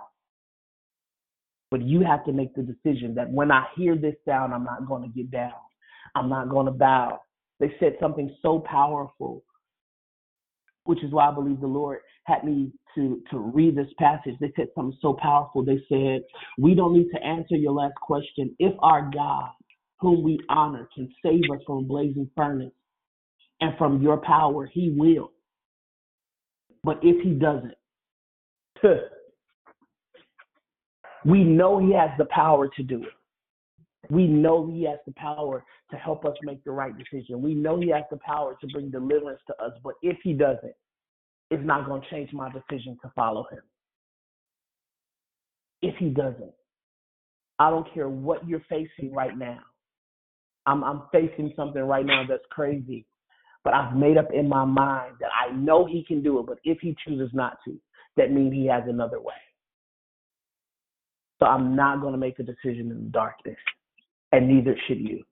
[SPEAKER 13] But you have to make the decision that when I hear this sound, I'm not going to get down. I'm not going to bow. They said something so powerful, which is why I believe the Lord had me to, to read this passage. They said something so powerful. They said, We don't need to answer your last question. If our God, whom we honor, can save us from blazing furnace and from your power, he will. But if he doesn't, we know he has the power to do it. We know he has the power to help us make the right decision. We know he has the power to bring deliverance to us. But if he doesn't, it's not going to change my decision to follow him. If he doesn't, I don't care what you're facing right now. I'm, I'm facing something right now that's crazy, but I've made up in my mind that I know he can do it. But if he chooses not to, that means he has another way. So I'm not going to make a decision in the darkness, and neither should you.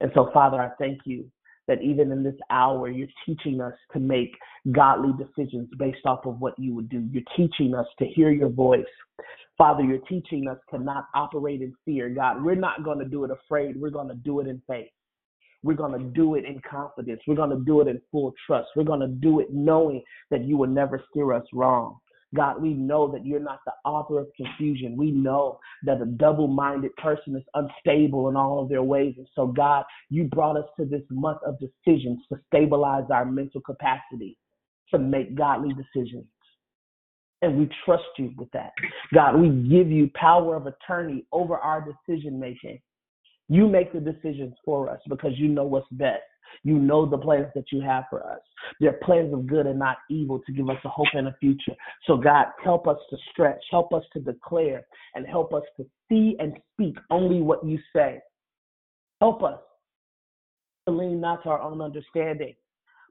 [SPEAKER 13] And so, Father, I thank you that even in this hour, you're teaching us to make godly decisions based off of what you would do. You're teaching us to hear your voice. Father, you're teaching us to not operate in fear. God, we're not going to do it afraid. We're going to do it in faith. We're going to do it in confidence. We're going to do it in full trust. We're going to do it knowing that you will never steer us wrong. God, we know that you're not the author of confusion. We know that a double minded person is unstable in all of their ways. And so, God, you brought us to this month of decisions to stabilize our mental capacity to make godly decisions. And we trust you with that. God, we give you power of attorney over our decision making. You make the decisions for us because you know what's best. You know the plans that you have for us. They're plans of good and not evil to give us a hope and a future. So, God, help us to stretch, help us to declare, and help us to see and speak only what you say. Help us to lean not to our own understanding,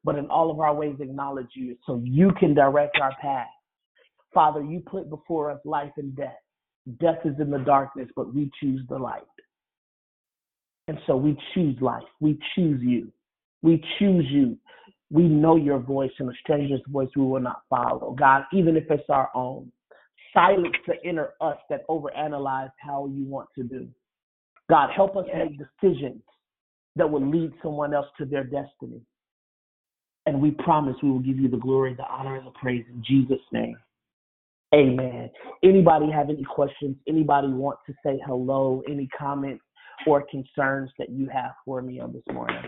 [SPEAKER 13] but in all of our ways acknowledge you so you can direct our path. Father, you put before us life and death. Death is in the darkness, but we choose the light. And so we choose life. We choose you. We choose you. We know your voice, and a stranger's voice we will not follow. God, even if it's our own, silence the inner us that overanalyze how you want to do. God, help us make decisions that will lead someone else to their destiny. And we promise we will give you the glory, the honor, and the praise in Jesus' name. Amen. Anybody have any questions? Anybody want to say hello? Any comments or concerns that you have for me on this morning?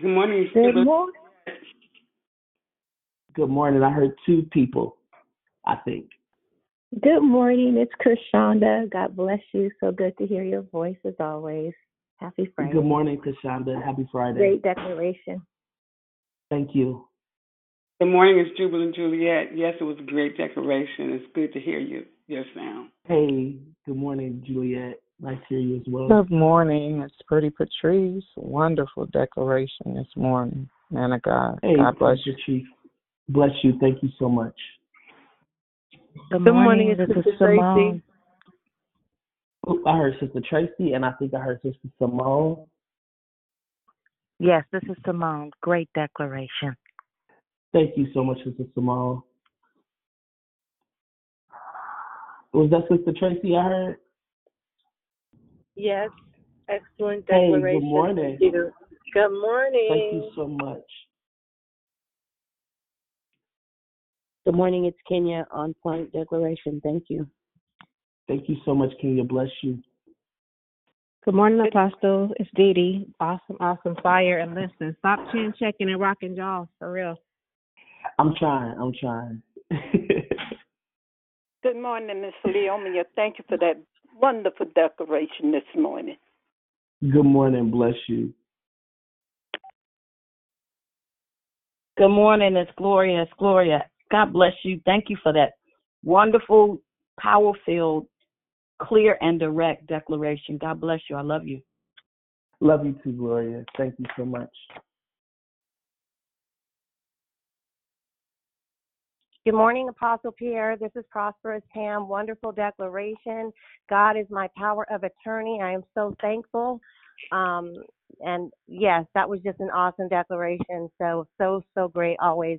[SPEAKER 14] Good morning.
[SPEAKER 12] Good morning.
[SPEAKER 13] Good morning. I heard two people, I think.
[SPEAKER 12] Good morning. It's Krishanda. God bless you. So good to hear your voice as always. Happy Friday.
[SPEAKER 13] Good morning, Krishanda. Happy Friday.
[SPEAKER 12] Great declaration.
[SPEAKER 13] Thank you.
[SPEAKER 14] Good morning, it's Jubilant Juliet. Yes, it was a great declaration. It's good to hear you, your sound.
[SPEAKER 13] Hey, good morning, Juliet. Nice to hear you as well.
[SPEAKER 8] Good morning. It's Pretty Patrice. Wonderful declaration this morning. Man of God.
[SPEAKER 13] Hey,
[SPEAKER 8] God bless
[SPEAKER 13] Pastor Chief. Bless you. Thank you so much.
[SPEAKER 6] Good
[SPEAKER 8] Good
[SPEAKER 6] morning,
[SPEAKER 8] morning,
[SPEAKER 6] it's
[SPEAKER 8] this
[SPEAKER 6] Sister
[SPEAKER 8] is
[SPEAKER 6] Tracy.
[SPEAKER 13] Oh, I heard Sister Tracy, and I think I heard Sister Simone.
[SPEAKER 6] Yes, this is Simone. Great declaration.
[SPEAKER 13] Thank you so much, Sister Simone. Was that Sister Tracy I heard?
[SPEAKER 3] Yes, excellent declaration.
[SPEAKER 13] Hey, good morning.
[SPEAKER 3] Thank you. Good morning.
[SPEAKER 13] Thank you so much.
[SPEAKER 6] Good morning, it's Kenya on point declaration. Thank you.
[SPEAKER 13] Thank you so much, Kenya. Bless you.
[SPEAKER 15] Good morning, Apostle. It's Dee Dee. Awesome, awesome fire. And listen, stop chin checking and rocking jaws for real.
[SPEAKER 13] I'm trying. I'm trying.
[SPEAKER 16] Good morning, Miss Leomia. Thank you for that wonderful declaration this morning.
[SPEAKER 13] Good morning. Bless you.
[SPEAKER 17] Good morning. It's Gloria. It's Gloria. God bless you. Thank you for that wonderful, power filled, clear, and direct declaration. God bless you. I love you.
[SPEAKER 13] Love you too, Gloria. Thank you so much.
[SPEAKER 7] Good morning, Apostle Pierre. This is Prosperous Pam. Wonderful declaration. God is my power of attorney. I am so thankful. Um, and yes, that was just an awesome declaration. So, so, so great always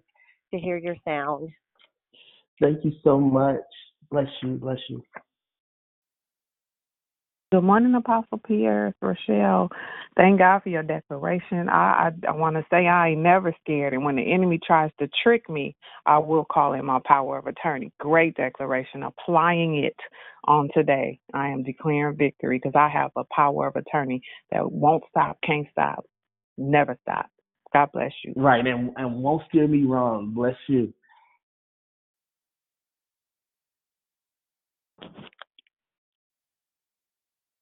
[SPEAKER 7] to hear your sound.
[SPEAKER 13] Thank you so much. Bless you. Bless you.
[SPEAKER 8] Good morning, Apostle Pierre, Rochelle. Thank God for your declaration. I I, I want to say I ain't never scared, and when the enemy tries to trick me, I will call in my power of attorney. Great declaration. Applying it on today, I am declaring victory because I have a power of attorney that won't stop, can't stop, never stop. God bless you.
[SPEAKER 13] Right, and and won't steer me wrong. Bless you.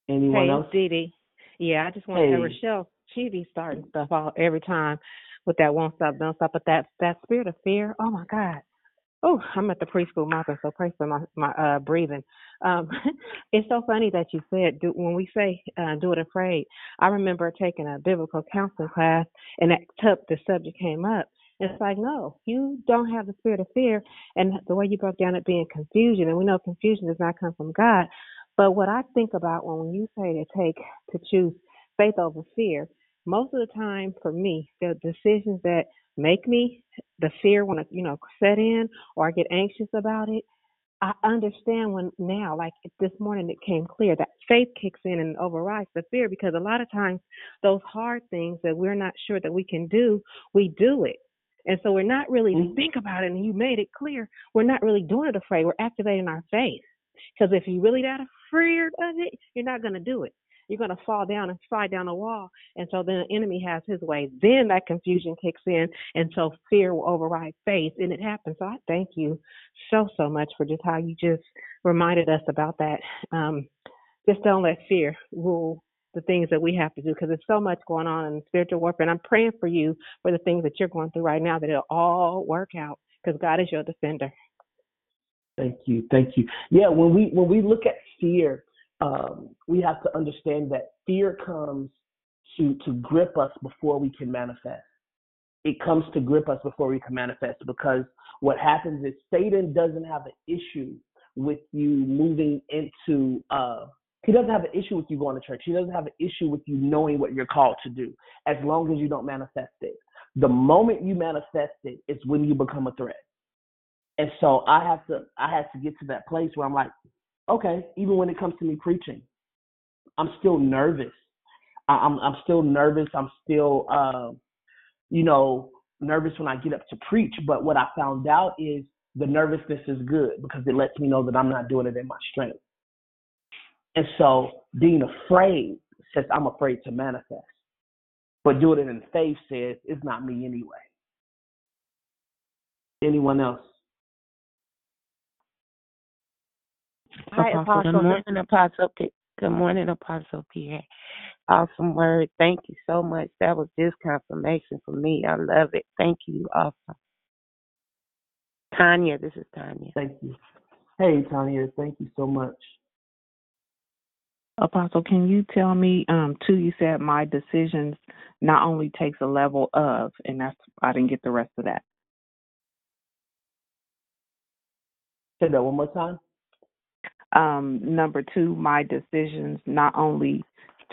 [SPEAKER 13] Anyone
[SPEAKER 15] hey,
[SPEAKER 13] else?
[SPEAKER 15] Dee. Yeah, I just want
[SPEAKER 13] Hey.
[SPEAKER 15] to Rochelle. She be starting stuff all every time with that won't stop, don't stop. But that that spirit of fear. Oh my God. Oh, I'm at the preschool mother, so pray for my my uh breathing. Um, it's so funny that you said do, when we say uh, do it afraid. I remember taking a biblical counseling class, and that tub, the subject came up. And it's like, no, you don't have the spirit of fear, and the way you broke down it being confusion, and we know confusion does not come from God. But what I think about when you say to take to choose faith over fear, most of the time for me, the decisions that make me the fear want to you know set in or I get anxious about it. I understand when now, like this morning, it came clear that faith kicks in and overrides the fear because a lot of times those hard things that we're not sure that we can do, we do it. And so we're not really mm-hmm. think about it, and you made it clear we're not really doing it afraid. We're activating our faith. Because if you're really that afraid of it, you're not going to do it. You're going to fall down and slide down a wall. And so then the enemy has his way. Then that confusion kicks in. And so fear will override faith. And it happens. So I thank you so, so much for just how you just reminded us about that. Um, just don't let fear rule the things that we have to do because there's so much going on in spiritual warfare. And I'm praying for you for the things that you're going through right now that it'll all work out because God is your defender.
[SPEAKER 13] Thank you, thank you. Yeah, when we when we look at fear, um, we have to understand that fear comes to to grip us before we can manifest. It comes to grip us before we can manifest because what happens is Satan doesn't have an issue with you moving into uh he doesn't have an issue with you going to church. He doesn't have an issue with you knowing what you're called to do as long as you don't manifest it. The moment you manifest it is when you become a threat. And so I have to I had to get to that place where I'm like, okay, even when it comes to me preaching, I'm still nervous. I, I'm I'm still nervous. I'm still uh, you know, nervous when I get up to preach. But what I found out is the nervousness is good because it lets me know that I'm not doing it in my strength. And so being afraid says I'm afraid to manifest. But doing it in faith says it's not me anyway. Anyone else?
[SPEAKER 10] Hi, Apostle. Good morning, Apostle. P- Good morning, Apostle Pierre. Awesome word. Thank you so much. That was just confirmation for me. I love it. Thank you. Awesome.
[SPEAKER 18] Tanya, this is Tanya.
[SPEAKER 13] Thank you. Hey, Tanya, thank you so much.
[SPEAKER 8] Apostle, can you tell me um too? You said my decisions not only takes a level of, and that's I didn't get the rest of that.
[SPEAKER 13] Say that one more time.
[SPEAKER 8] Um, number two, my decisions not only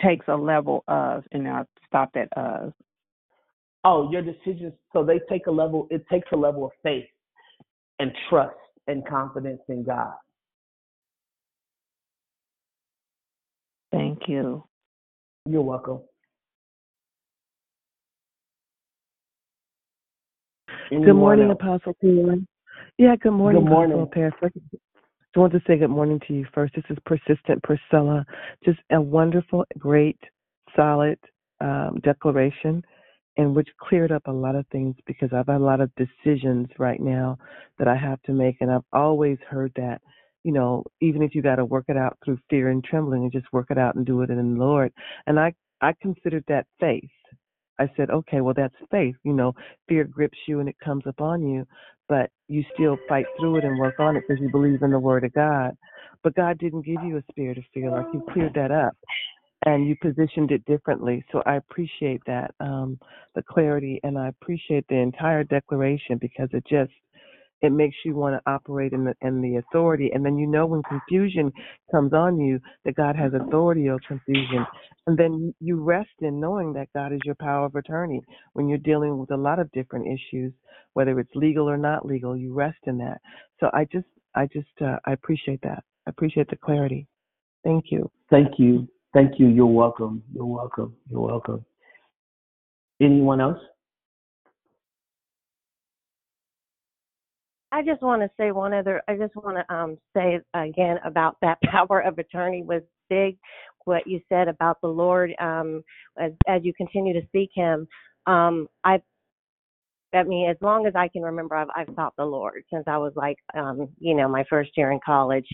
[SPEAKER 8] takes a level of, and I stopped at of.
[SPEAKER 13] Oh, your decisions. So they take a level. It takes a level of faith and trust and confidence in God.
[SPEAKER 8] Thank you.
[SPEAKER 13] You're welcome.
[SPEAKER 19] Good morning,
[SPEAKER 13] else?
[SPEAKER 19] Apostle Pierre. Yeah, good morning,
[SPEAKER 13] Good morning.
[SPEAKER 19] Apostle Pierre. I want to say good morning to you first. This is Persistent Priscilla. Just a wonderful, great, solid um, declaration, and which cleared up a lot of things because I've had a lot of decisions right now that I have to make, and I've always heard that, you know, even if you got to work it out through fear and trembling, and just work it out and do it in the Lord. And I I considered that faith. I said, okay, well, that's faith. You know, fear grips you and it comes upon you, but you still fight through it and work on it because you believe in the Word of God. But God didn't give you a spirit of fear, like you cleared that up and you positioned it differently. So I appreciate that, um, the clarity, and I appreciate the entire declaration because it just it makes you want to operate in the in the authority and then you know when confusion comes on you that God has authority over confusion and then you rest in knowing that God is your power of attorney when you're dealing with a lot of different issues whether it's legal or not legal you rest in that so I just I just uh, I appreciate that I appreciate the clarity thank you
[SPEAKER 13] Thank you. Thank you. You're welcome. You're welcome. You're welcome. Anyone else?
[SPEAKER 7] I just want to say one other. I just want to um, say again about that power of attorney was big. What you said about the Lord um, as as you continue to seek Him. Um, I, I mean, as long as I can remember, I've I've sought the Lord since I was like, um, you know, my first year in college,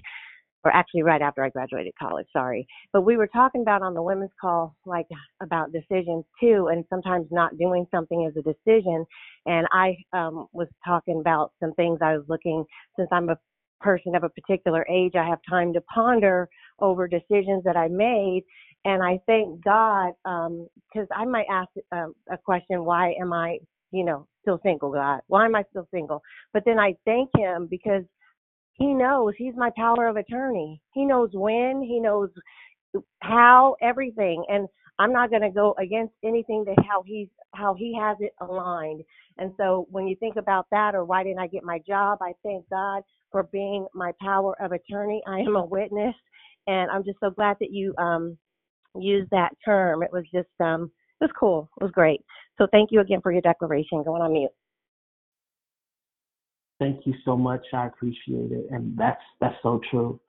[SPEAKER 7] or actually right after I graduated college. Sorry, but we were talking about on the women's call like about decisions too, and sometimes not doing something is a decision. And I um, was talking about some things I was looking since I'm a person of a particular age, I have time to ponder over decisions that I made. And I thank God because I might ask um, a question: Why am I, you know, still single? God, why am I still single? But then I thank Him because he knows he's my power of attorney. He knows when, he knows how, everything. And I'm not going to go against anything that how he's how he has it aligned. And so when you think about that or why didn't I get my job, I thank God for being my power of attorney. I am a witness and I'm just so glad that you um used that term. It was just um it was cool. It was great. So thank you again for your declaration. Going on mute.
[SPEAKER 13] Thank you so much. I appreciate it. And that's that's so true.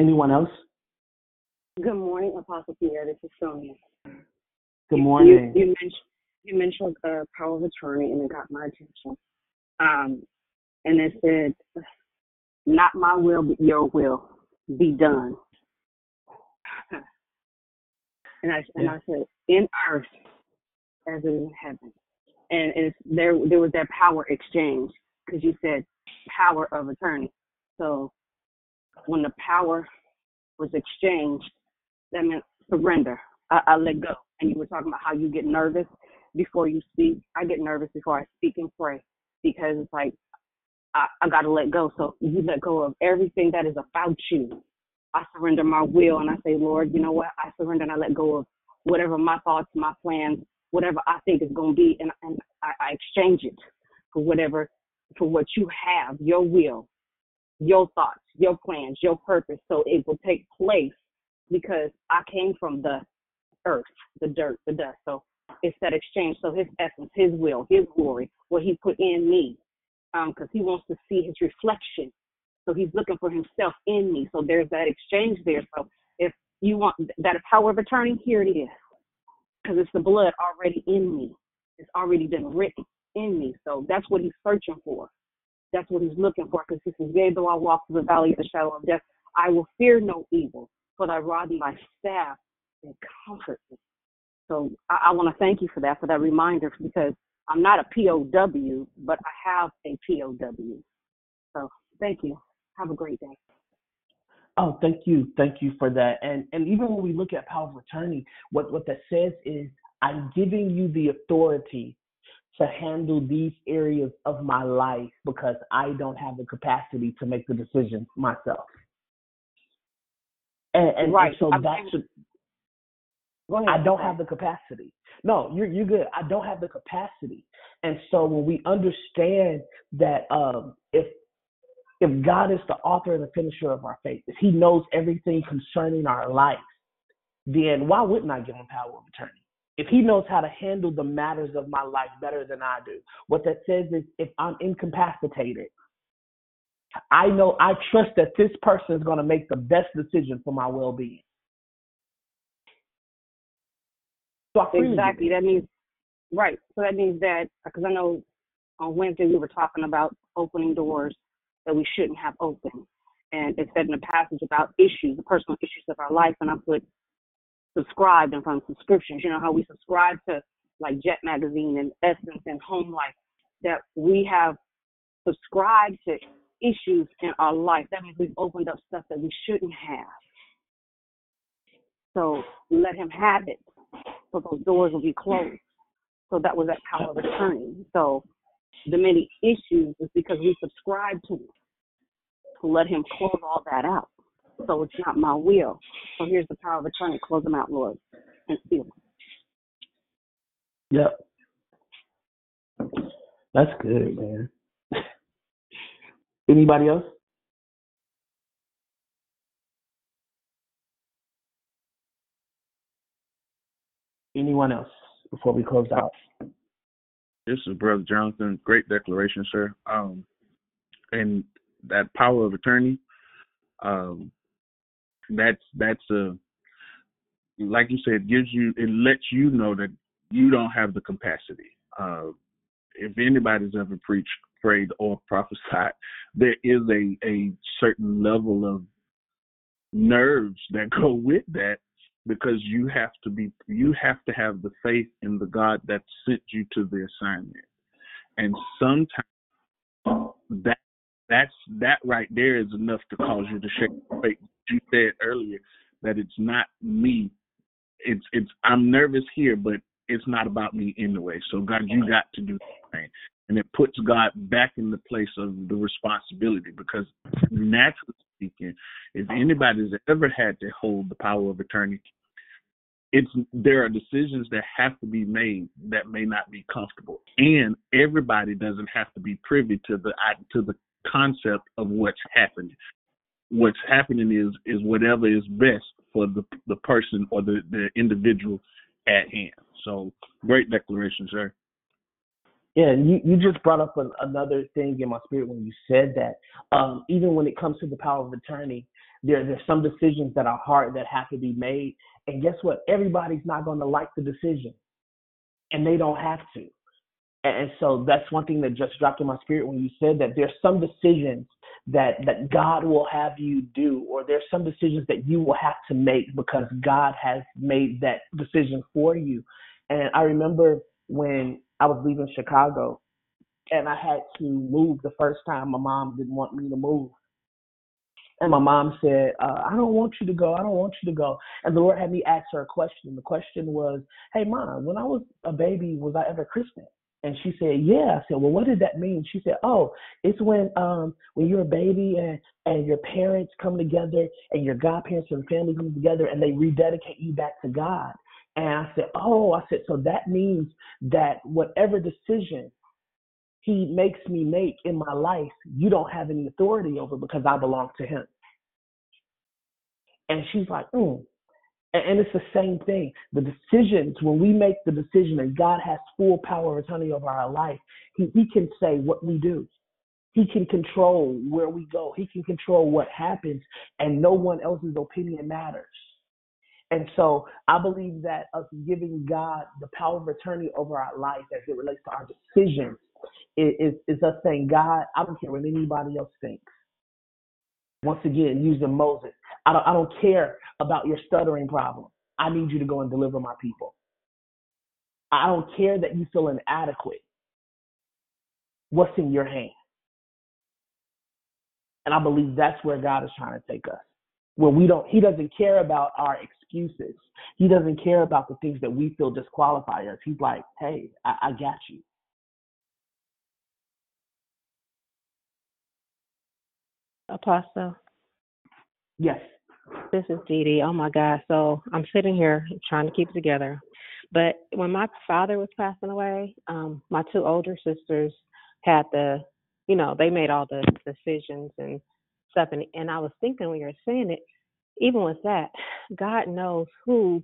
[SPEAKER 13] Anyone else?
[SPEAKER 20] Good morning, Apostle Pierre. This is Sonia.
[SPEAKER 13] Good
[SPEAKER 20] You,
[SPEAKER 13] morning.
[SPEAKER 20] you mentioned you mentioned uh, power of attorney, and it got my attention. Um, and it said, "Not my will, but your will be done." and I and I said, "In earth as it is in heaven." And it's there. There was that power exchange because you said power of attorney. So when the power was exchanged, that meant surrender. I, I let go. And you were talking about how you get nervous before you speak. I get nervous before I speak and pray because it's like I, I got to let go. So you let go of everything that is about you. I surrender my will and I say, Lord, you know what? I surrender and I let go of whatever my thoughts, my plans, whatever I think is going to be, and, and I, I exchange it for whatever, for what you have, your will, your thoughts, your plans, your purpose, so it will take place because I came from the earth, the dirt, the dust. So it's that exchange. So his essence, his will, his glory, what he put in me, because um, he wants to see his reflection. So he's looking for himself in me. So there's that exchange there. So if you want that power of attorney, here it is, because it's the blood already in me. It's already been written in me. So that's what he's searching for. That's what he's looking for. Because he says, "Yea, though I walk through the valley of the shadow of death, I will fear no evil, for thy rod and thy staff they comfort me." So I, I want to thank you for that, for that reminder, because I'm not a POW, but I have a POW. So thank you. Have a great day.
[SPEAKER 13] Oh, thank you, thank you for that. And and even when we look at power of attorney, what what that says is I'm giving you the authority to handle these areas of my life because I don't have the capacity to make the decisions myself. And, and,
[SPEAKER 20] Right.
[SPEAKER 13] and so
[SPEAKER 20] I'm-
[SPEAKER 13] that's
[SPEAKER 20] Go ahead.
[SPEAKER 13] I don't have the capacity. No, you're you're good. I don't have the capacity. And so when we understand that um, if if God is the author and the finisher of our faith, if He knows everything concerning our life, then why wouldn't I give Him power of attorney? If He knows how to handle the matters of my life better than I do, what that says is if I'm incapacitated, I know I trust that this person is going to make the best decision for my well-being. So I freely
[SPEAKER 20] Exactly. That means right. So that means that because I know on Wednesday we were talking about opening doors that we shouldn't have opened. and it said in the passage about issues, the personal issues of our life, and I put subscribed and from subscriptions. You know how we subscribe to like Jet Magazine and Essence and Home Life, that we have subscribed to issues in our life. That means we've opened up stuff that we shouldn't have. So let him have it. So those doors will be closed. So that was that power of attorney. So the many issues is because we subscribe to it. To let him close all that out. So it's not my will. So here's the power of attorney. Close them out, Lord, and seal them.
[SPEAKER 13] Yep. That's good, man. Anybody else? Anyone else before we close out?
[SPEAKER 11] This is Brother Jonathan. Great declaration, sir. Um, and that power of attorney, um, that's that's a like you said, gives you it lets you know that you don't have the capacity. Uh, if anybody's ever preached, prayed, or prophesied, there is a a certain level of nerves that go with that because you have to be you have to have the faith in the God that sent you to the assignment. And sometimes that that's that right there is enough to cause you to shake your faith. You said earlier that it's not me. It's it's I'm nervous here, but it's not about me anyway. So God, you got to do the thing. And it puts God back in the place of the responsibility because naturally speaking, if anybody's ever had to hold the power of attorney, it's there are decisions that have to be made that may not be comfortable, and everybody doesn't have to be privy to the to the concept of what's happening. What's happening is is whatever is best for the the person or the the individual at hand. So great declaration, sir.
[SPEAKER 13] Yeah, you, you just brought up an, another thing in my spirit when you said that. Um, even when it comes to the power of attorney, there there's some decisions that are hard that have to be made, and guess what? Everybody's not going to like the decision, and they don't have to. And, so that's one thing that just dropped in my spirit when you said that there's some decisions that that God will have you do, or there's some decisions that you will have to make because God has made that decision for you. And I remember when I was leaving Chicago and I had to move the first time my mom didn't want me to move. And my mom said, uh, I don't want you to go. I don't want you to go. And the Lord had me ask her a question. The question was, Hey, mom, when I was a baby, was I ever christened? And she said, Yeah. I said, Well, what did that mean? She said, Oh, it's when um when you're a baby and and your parents come together and your godparents and family come together and they rededicate you back to God. And I said, Oh, I said, so that means that whatever decision he makes me make in my life, you don't have any authority over because I belong to him. And she's like, mm. And, it's the same thing. The decisions, when we make the decision and God has full power of attorney over our life, he, he can say what we do. He can control where we go. He can control what happens, and no one else's opinion matters. And so I believe that us giving God the power of attorney over our life as it relates to our decisions is, is, is us saying, God, I don't care what anybody else thinks. Once again, using Moses, I don't, I don't care about your stuttering problem. I need you to go and deliver my people. I don't care that you feel inadequate. What's in your hand? And I believe that's where God is trying to take us. Where we don't, He doesn't care about our excuses. He doesn't care about the things that we feel disqualify us. He's like, hey, I, I got you.
[SPEAKER 15] Apostle,
[SPEAKER 13] Yes.
[SPEAKER 15] this is Dee Dee. Oh my God. So I'm sitting here trying to keep it together. But when my father was passing away, um, my two older sisters had the, you know, they made all the decisions and stuff. And, and I was thinking when you were saying it, even with that, God knows who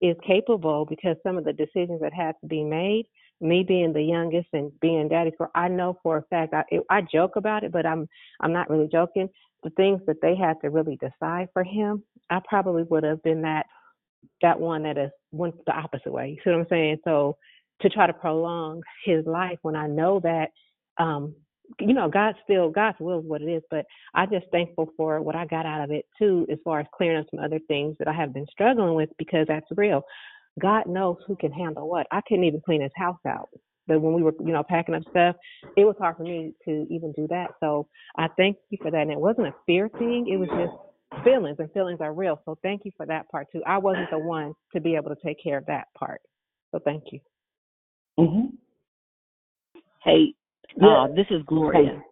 [SPEAKER 15] is capable because some of the decisions that had to be made, me being the youngest and being daddy for, I know for a fact, I, it, I joke about it, but I'm, I'm not really joking. The things that they had to really decide for him, I probably would have been that, that one that is went the opposite way. You see what I'm saying? So to try to prolong his life when I know that, um, you know, God still God's will is what it is, but I just thankful for what I got out of it too, as far as clearing up some other things that I have been struggling with because that's real. God knows who can handle what. I couldn't even clean his house out. But when we were, you know, packing up stuff, it was hard for me to even do that. So I thank you for that. And it wasn't a fear thing, it was just feelings and feelings are real. So thank you for that part too. I wasn't the one to be able to take care of that part. So thank you.
[SPEAKER 13] Mm-hmm.
[SPEAKER 17] Hey,
[SPEAKER 13] Yeah.
[SPEAKER 17] uh, this is Gloria.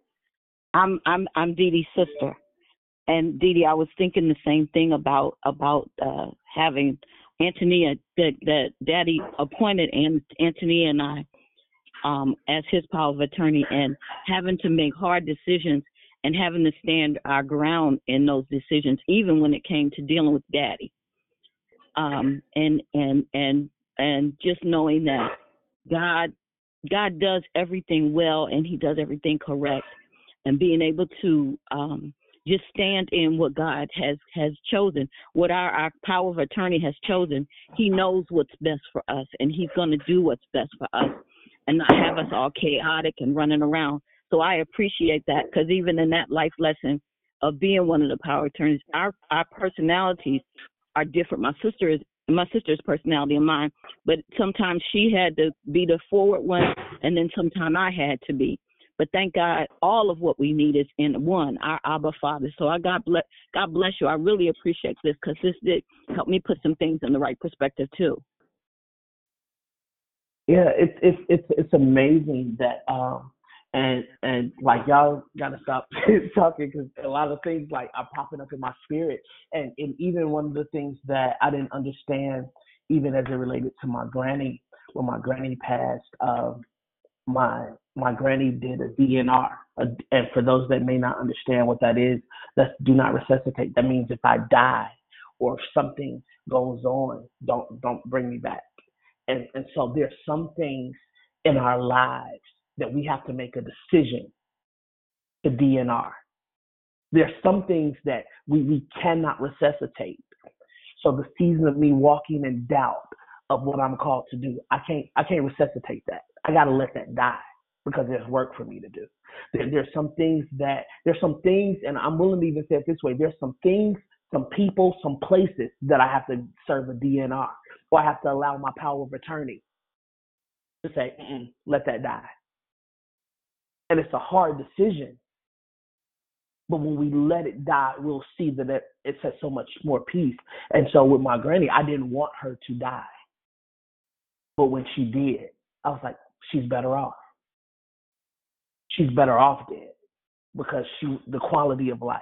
[SPEAKER 17] I'm I'm I'm Dee Dee's sister, and Dee Dee, I was thinking the same thing about about uh, having Antonia that that Daddy appointed and Antonia and I um, as his power of attorney, and having to make hard decisions and having to stand our ground in those decisions, even when it came to dealing with Daddy. Um, and and and and just knowing that God God does everything well and He does everything correct, and being able to um, just stand in what God has has chosen, what our, our power of attorney has chosen. He knows what's best for us, and He's going to do what's best for us, and not have us all chaotic and running around. So I appreciate that because even in that life lesson of being one of the power attorneys, our our personalities are different. My sister is my sister's personality and mine, but sometimes she had to be the forward one, and then sometimes I had to be. But thank God, all of what we need is in one, our Abba Father. So I God bless, God bless you. I really appreciate this because this did help me put some things in the right perspective too.
[SPEAKER 13] Yeah, it's it's it's it's amazing that um and and like y'all gotta stop talking because a lot of things like are popping up in my spirit and and even one of the things that I didn't understand even as it related to my granny when my granny passed um my my granny did a DNR a, and for those that may not understand what that is that's do not resuscitate that means if I die or if something goes on don't don't bring me back and and so there's some things in our lives that we have to make a decision to DNR. There's some things that we, we cannot resuscitate. So the season of me walking in doubt of what I'm called to do, I can't I can't resuscitate that. I gotta let that die because there's work for me to do. There, there's some things that there's some things, and I'm willing to even say it this way. There's some things, some people, some places that I have to serve a DNR, or I have to allow my power of attorney to say, let that die. And it's a hard decision. But when we let it die, we'll see that it, it so much more peace. And so with my granny, I didn't want her to die. But when she did, I was like, she's better off. She's better off dead because she the quality of life.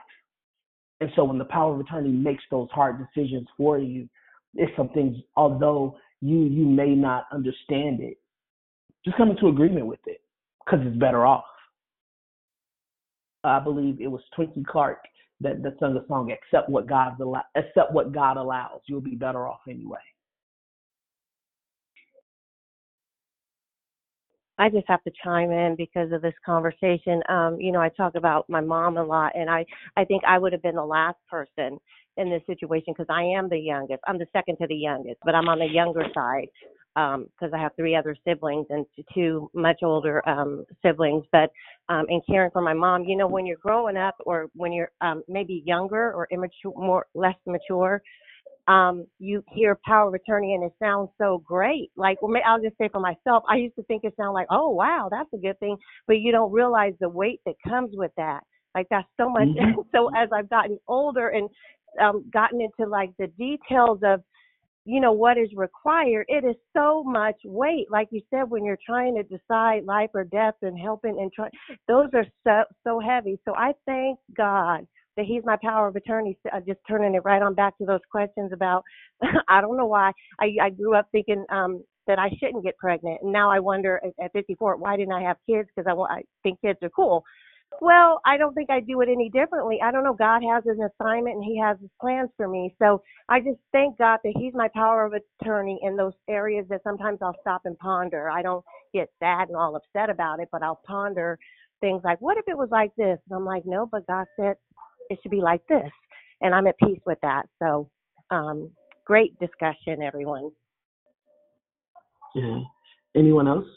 [SPEAKER 13] And so when the power of attorney makes those hard decisions for you, it's some things, although you you may not understand it, just come into agreement with it because it's better off. I believe it was Twinkie Clark that, that sung the song, accept what God accept what God allows. You'll be better off anyway.
[SPEAKER 7] I just have to chime in because of this conversation. Um, you know, I talk about my mom a lot, and I I think I would have been the last person in this situation because I am the youngest. I'm the second to the youngest, but I'm on the younger side because I have three other siblings and two much older um, siblings. But um, in caring for my mom, you know, when you're growing up or when you're um, maybe younger or immature, more less mature, um, you hear power of attorney and it sounds so great. Like, well, I'll just say for myself, I used to think it sounded like, oh wow, that's a good thing, but you don't realize the weight that comes with that. Like that's so much.
[SPEAKER 17] Mhm.
[SPEAKER 7] so as I've gotten older and um, gotten into like the details of you know what is required it is so much weight like you said when you're trying to decide life or death and helping and trying, those are so so heavy so i thank god that he's my power of attorney So, uh, just turning it right on back to those questions about i don't know why i i grew up thinking um that i shouldn't get pregnant and now i wonder at, at 54 why didn't i have kids because i i think kids are cool well, I don't think I do it any differently. I don't know. God has his assignment and he has his plans for me. So I just thank God that he's my power of attorney in those areas that sometimes I'll stop and ponder. I don't get sad and all upset about it, but I'll ponder things like, what if it was like this? And I'm like, no, but God said it should be like this. And I'm at peace with that. So, um, great discussion, everyone.
[SPEAKER 13] Yeah. Anyone else?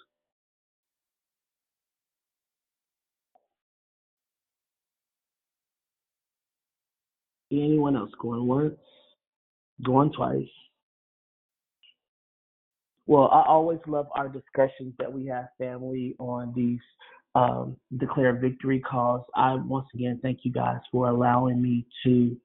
[SPEAKER 13] Anyone else going once? Going twice? Well, I always love our discussions that we have, family, on these um, declare victory calls. I once again thank you guys for allowing me to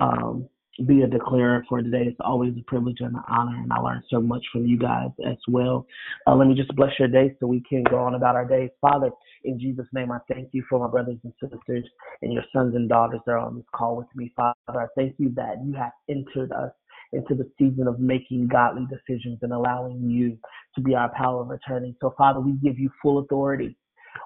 [SPEAKER 13] um, be a declarer for today. It's always a privilege and an honor, and I learned so much from you guys as well. Uh, let me just bless your day so we can go on about our days. Father, in Jesus' name, I thank you for my brothers and sisters and your sons and daughters that are on this call with me, Father. I thank you that you have entered us into the season of making godly decisions and allowing you to be our power of attorney. So, Father, we give you full authority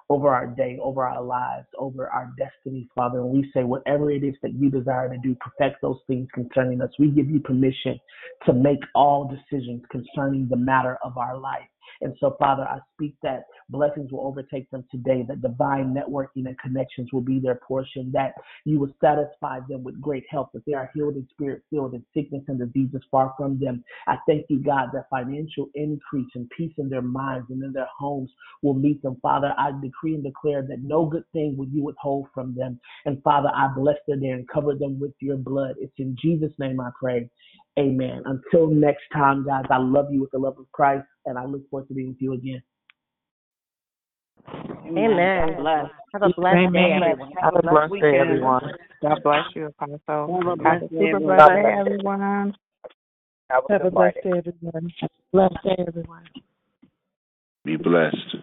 [SPEAKER 13] over our day, over our lives, over our destinies, Father. And we say, whatever it is that you desire to do, perfect those things concerning us. We give you permission to make all decisions concerning the matter of our life. And so, Father, I speak that blessings will overtake them today, that divine networking and connections will be their portion, that you will satisfy them with great health, that they are healed and spirit filled, and sickness and diseases far from them. I thank you, God, that financial increase and peace in their minds and in their homes will meet them. Father, I decree and declare that no good thing will you withhold from them. And Father, I bless their day and cover them with your blood. It's in Jesus' name I pray. Amen. Until next time, guys, I love you with the love of Christ, and I look forward to being with you again.
[SPEAKER 7] Amen.
[SPEAKER 17] God.
[SPEAKER 7] Have a blessed
[SPEAKER 8] Amen.
[SPEAKER 7] day, everyone.
[SPEAKER 8] Have a blessed day, everyone. God bless you, Apostle.
[SPEAKER 20] Have a
[SPEAKER 8] Have
[SPEAKER 20] blessed
[SPEAKER 8] a
[SPEAKER 20] day, everyone.
[SPEAKER 8] blessed day, everyone.
[SPEAKER 2] Have a
[SPEAKER 8] Have a blessed day, everyone. Have a blessed day, everyone.
[SPEAKER 11] Be blessed.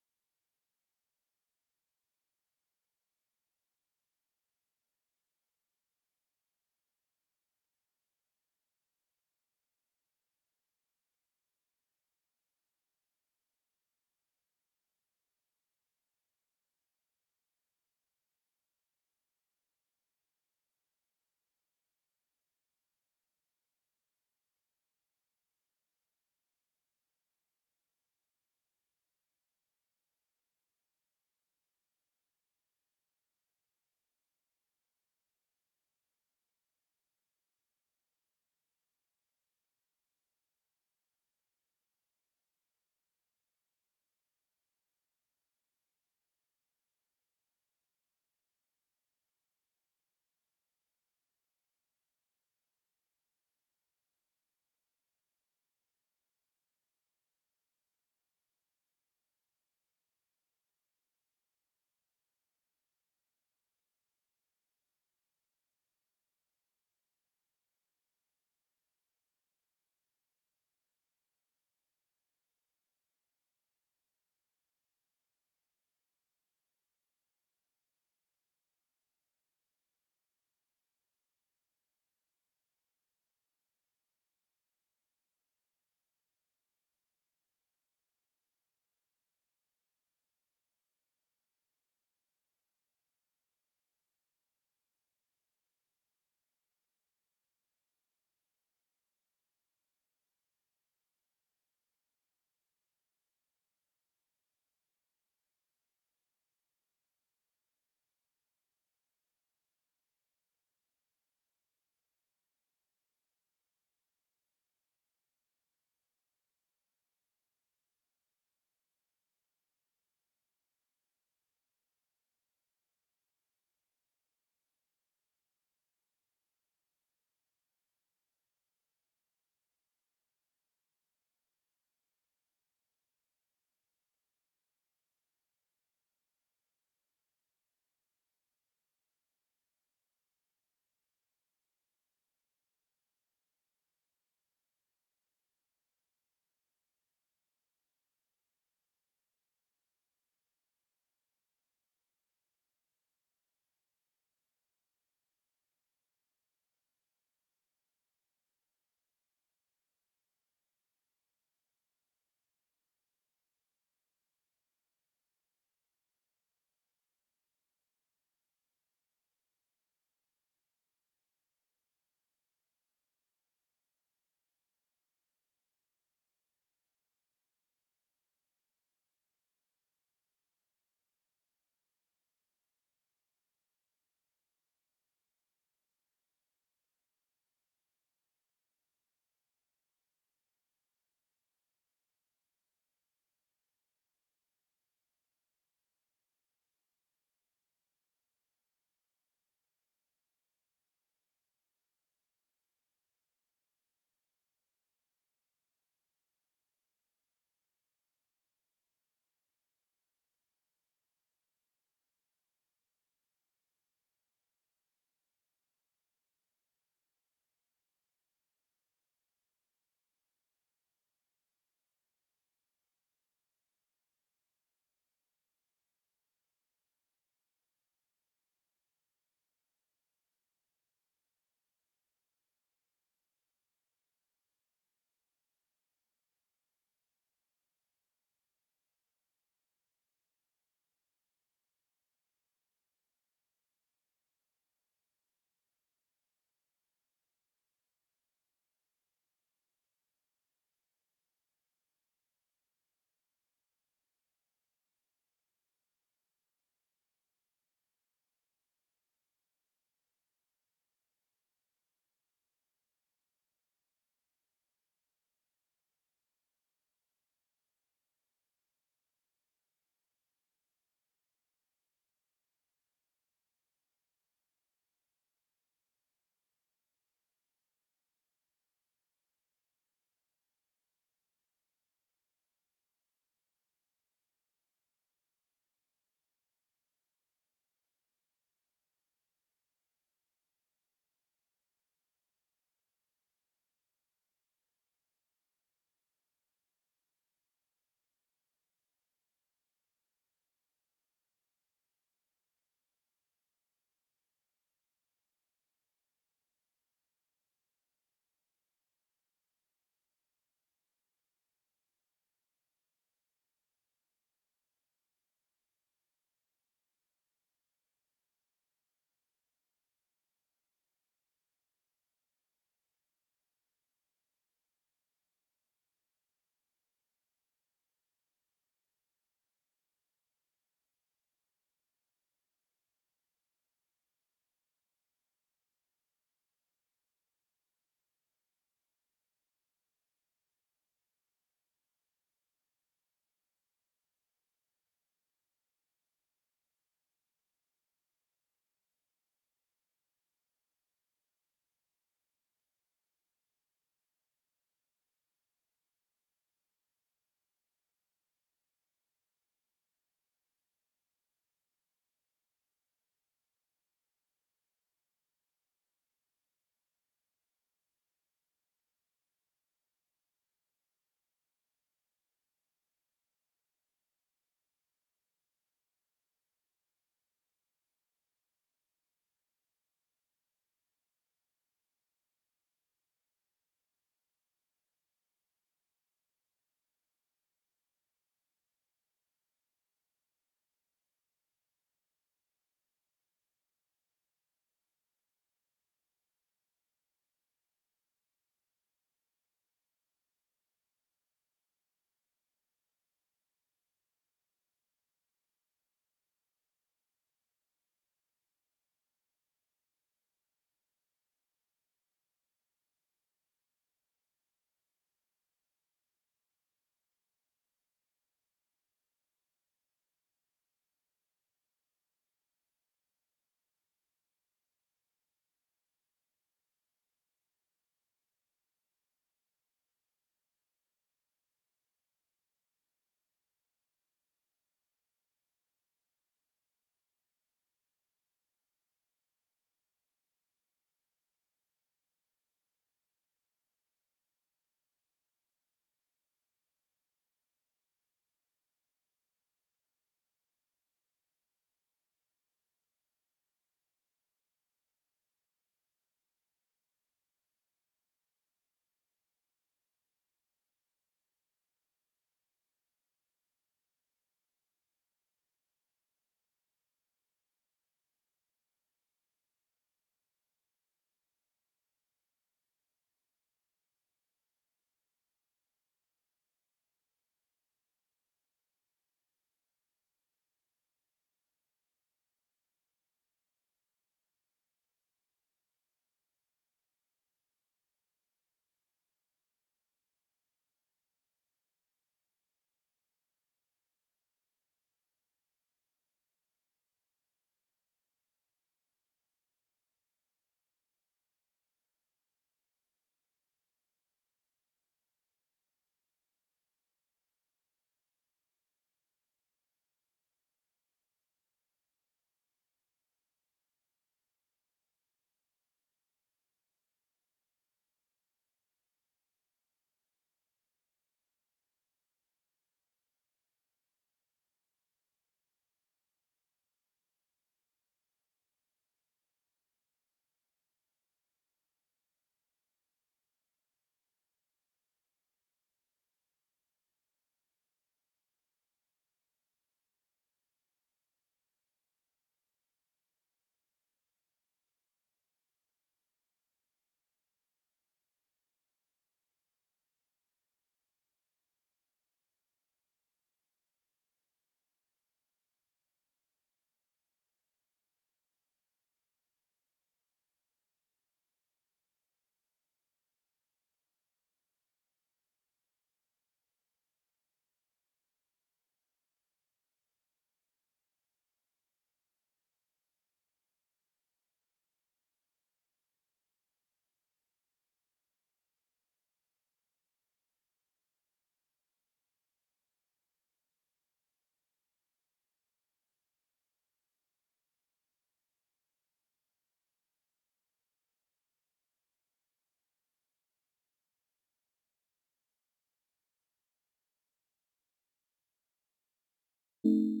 [SPEAKER 1] You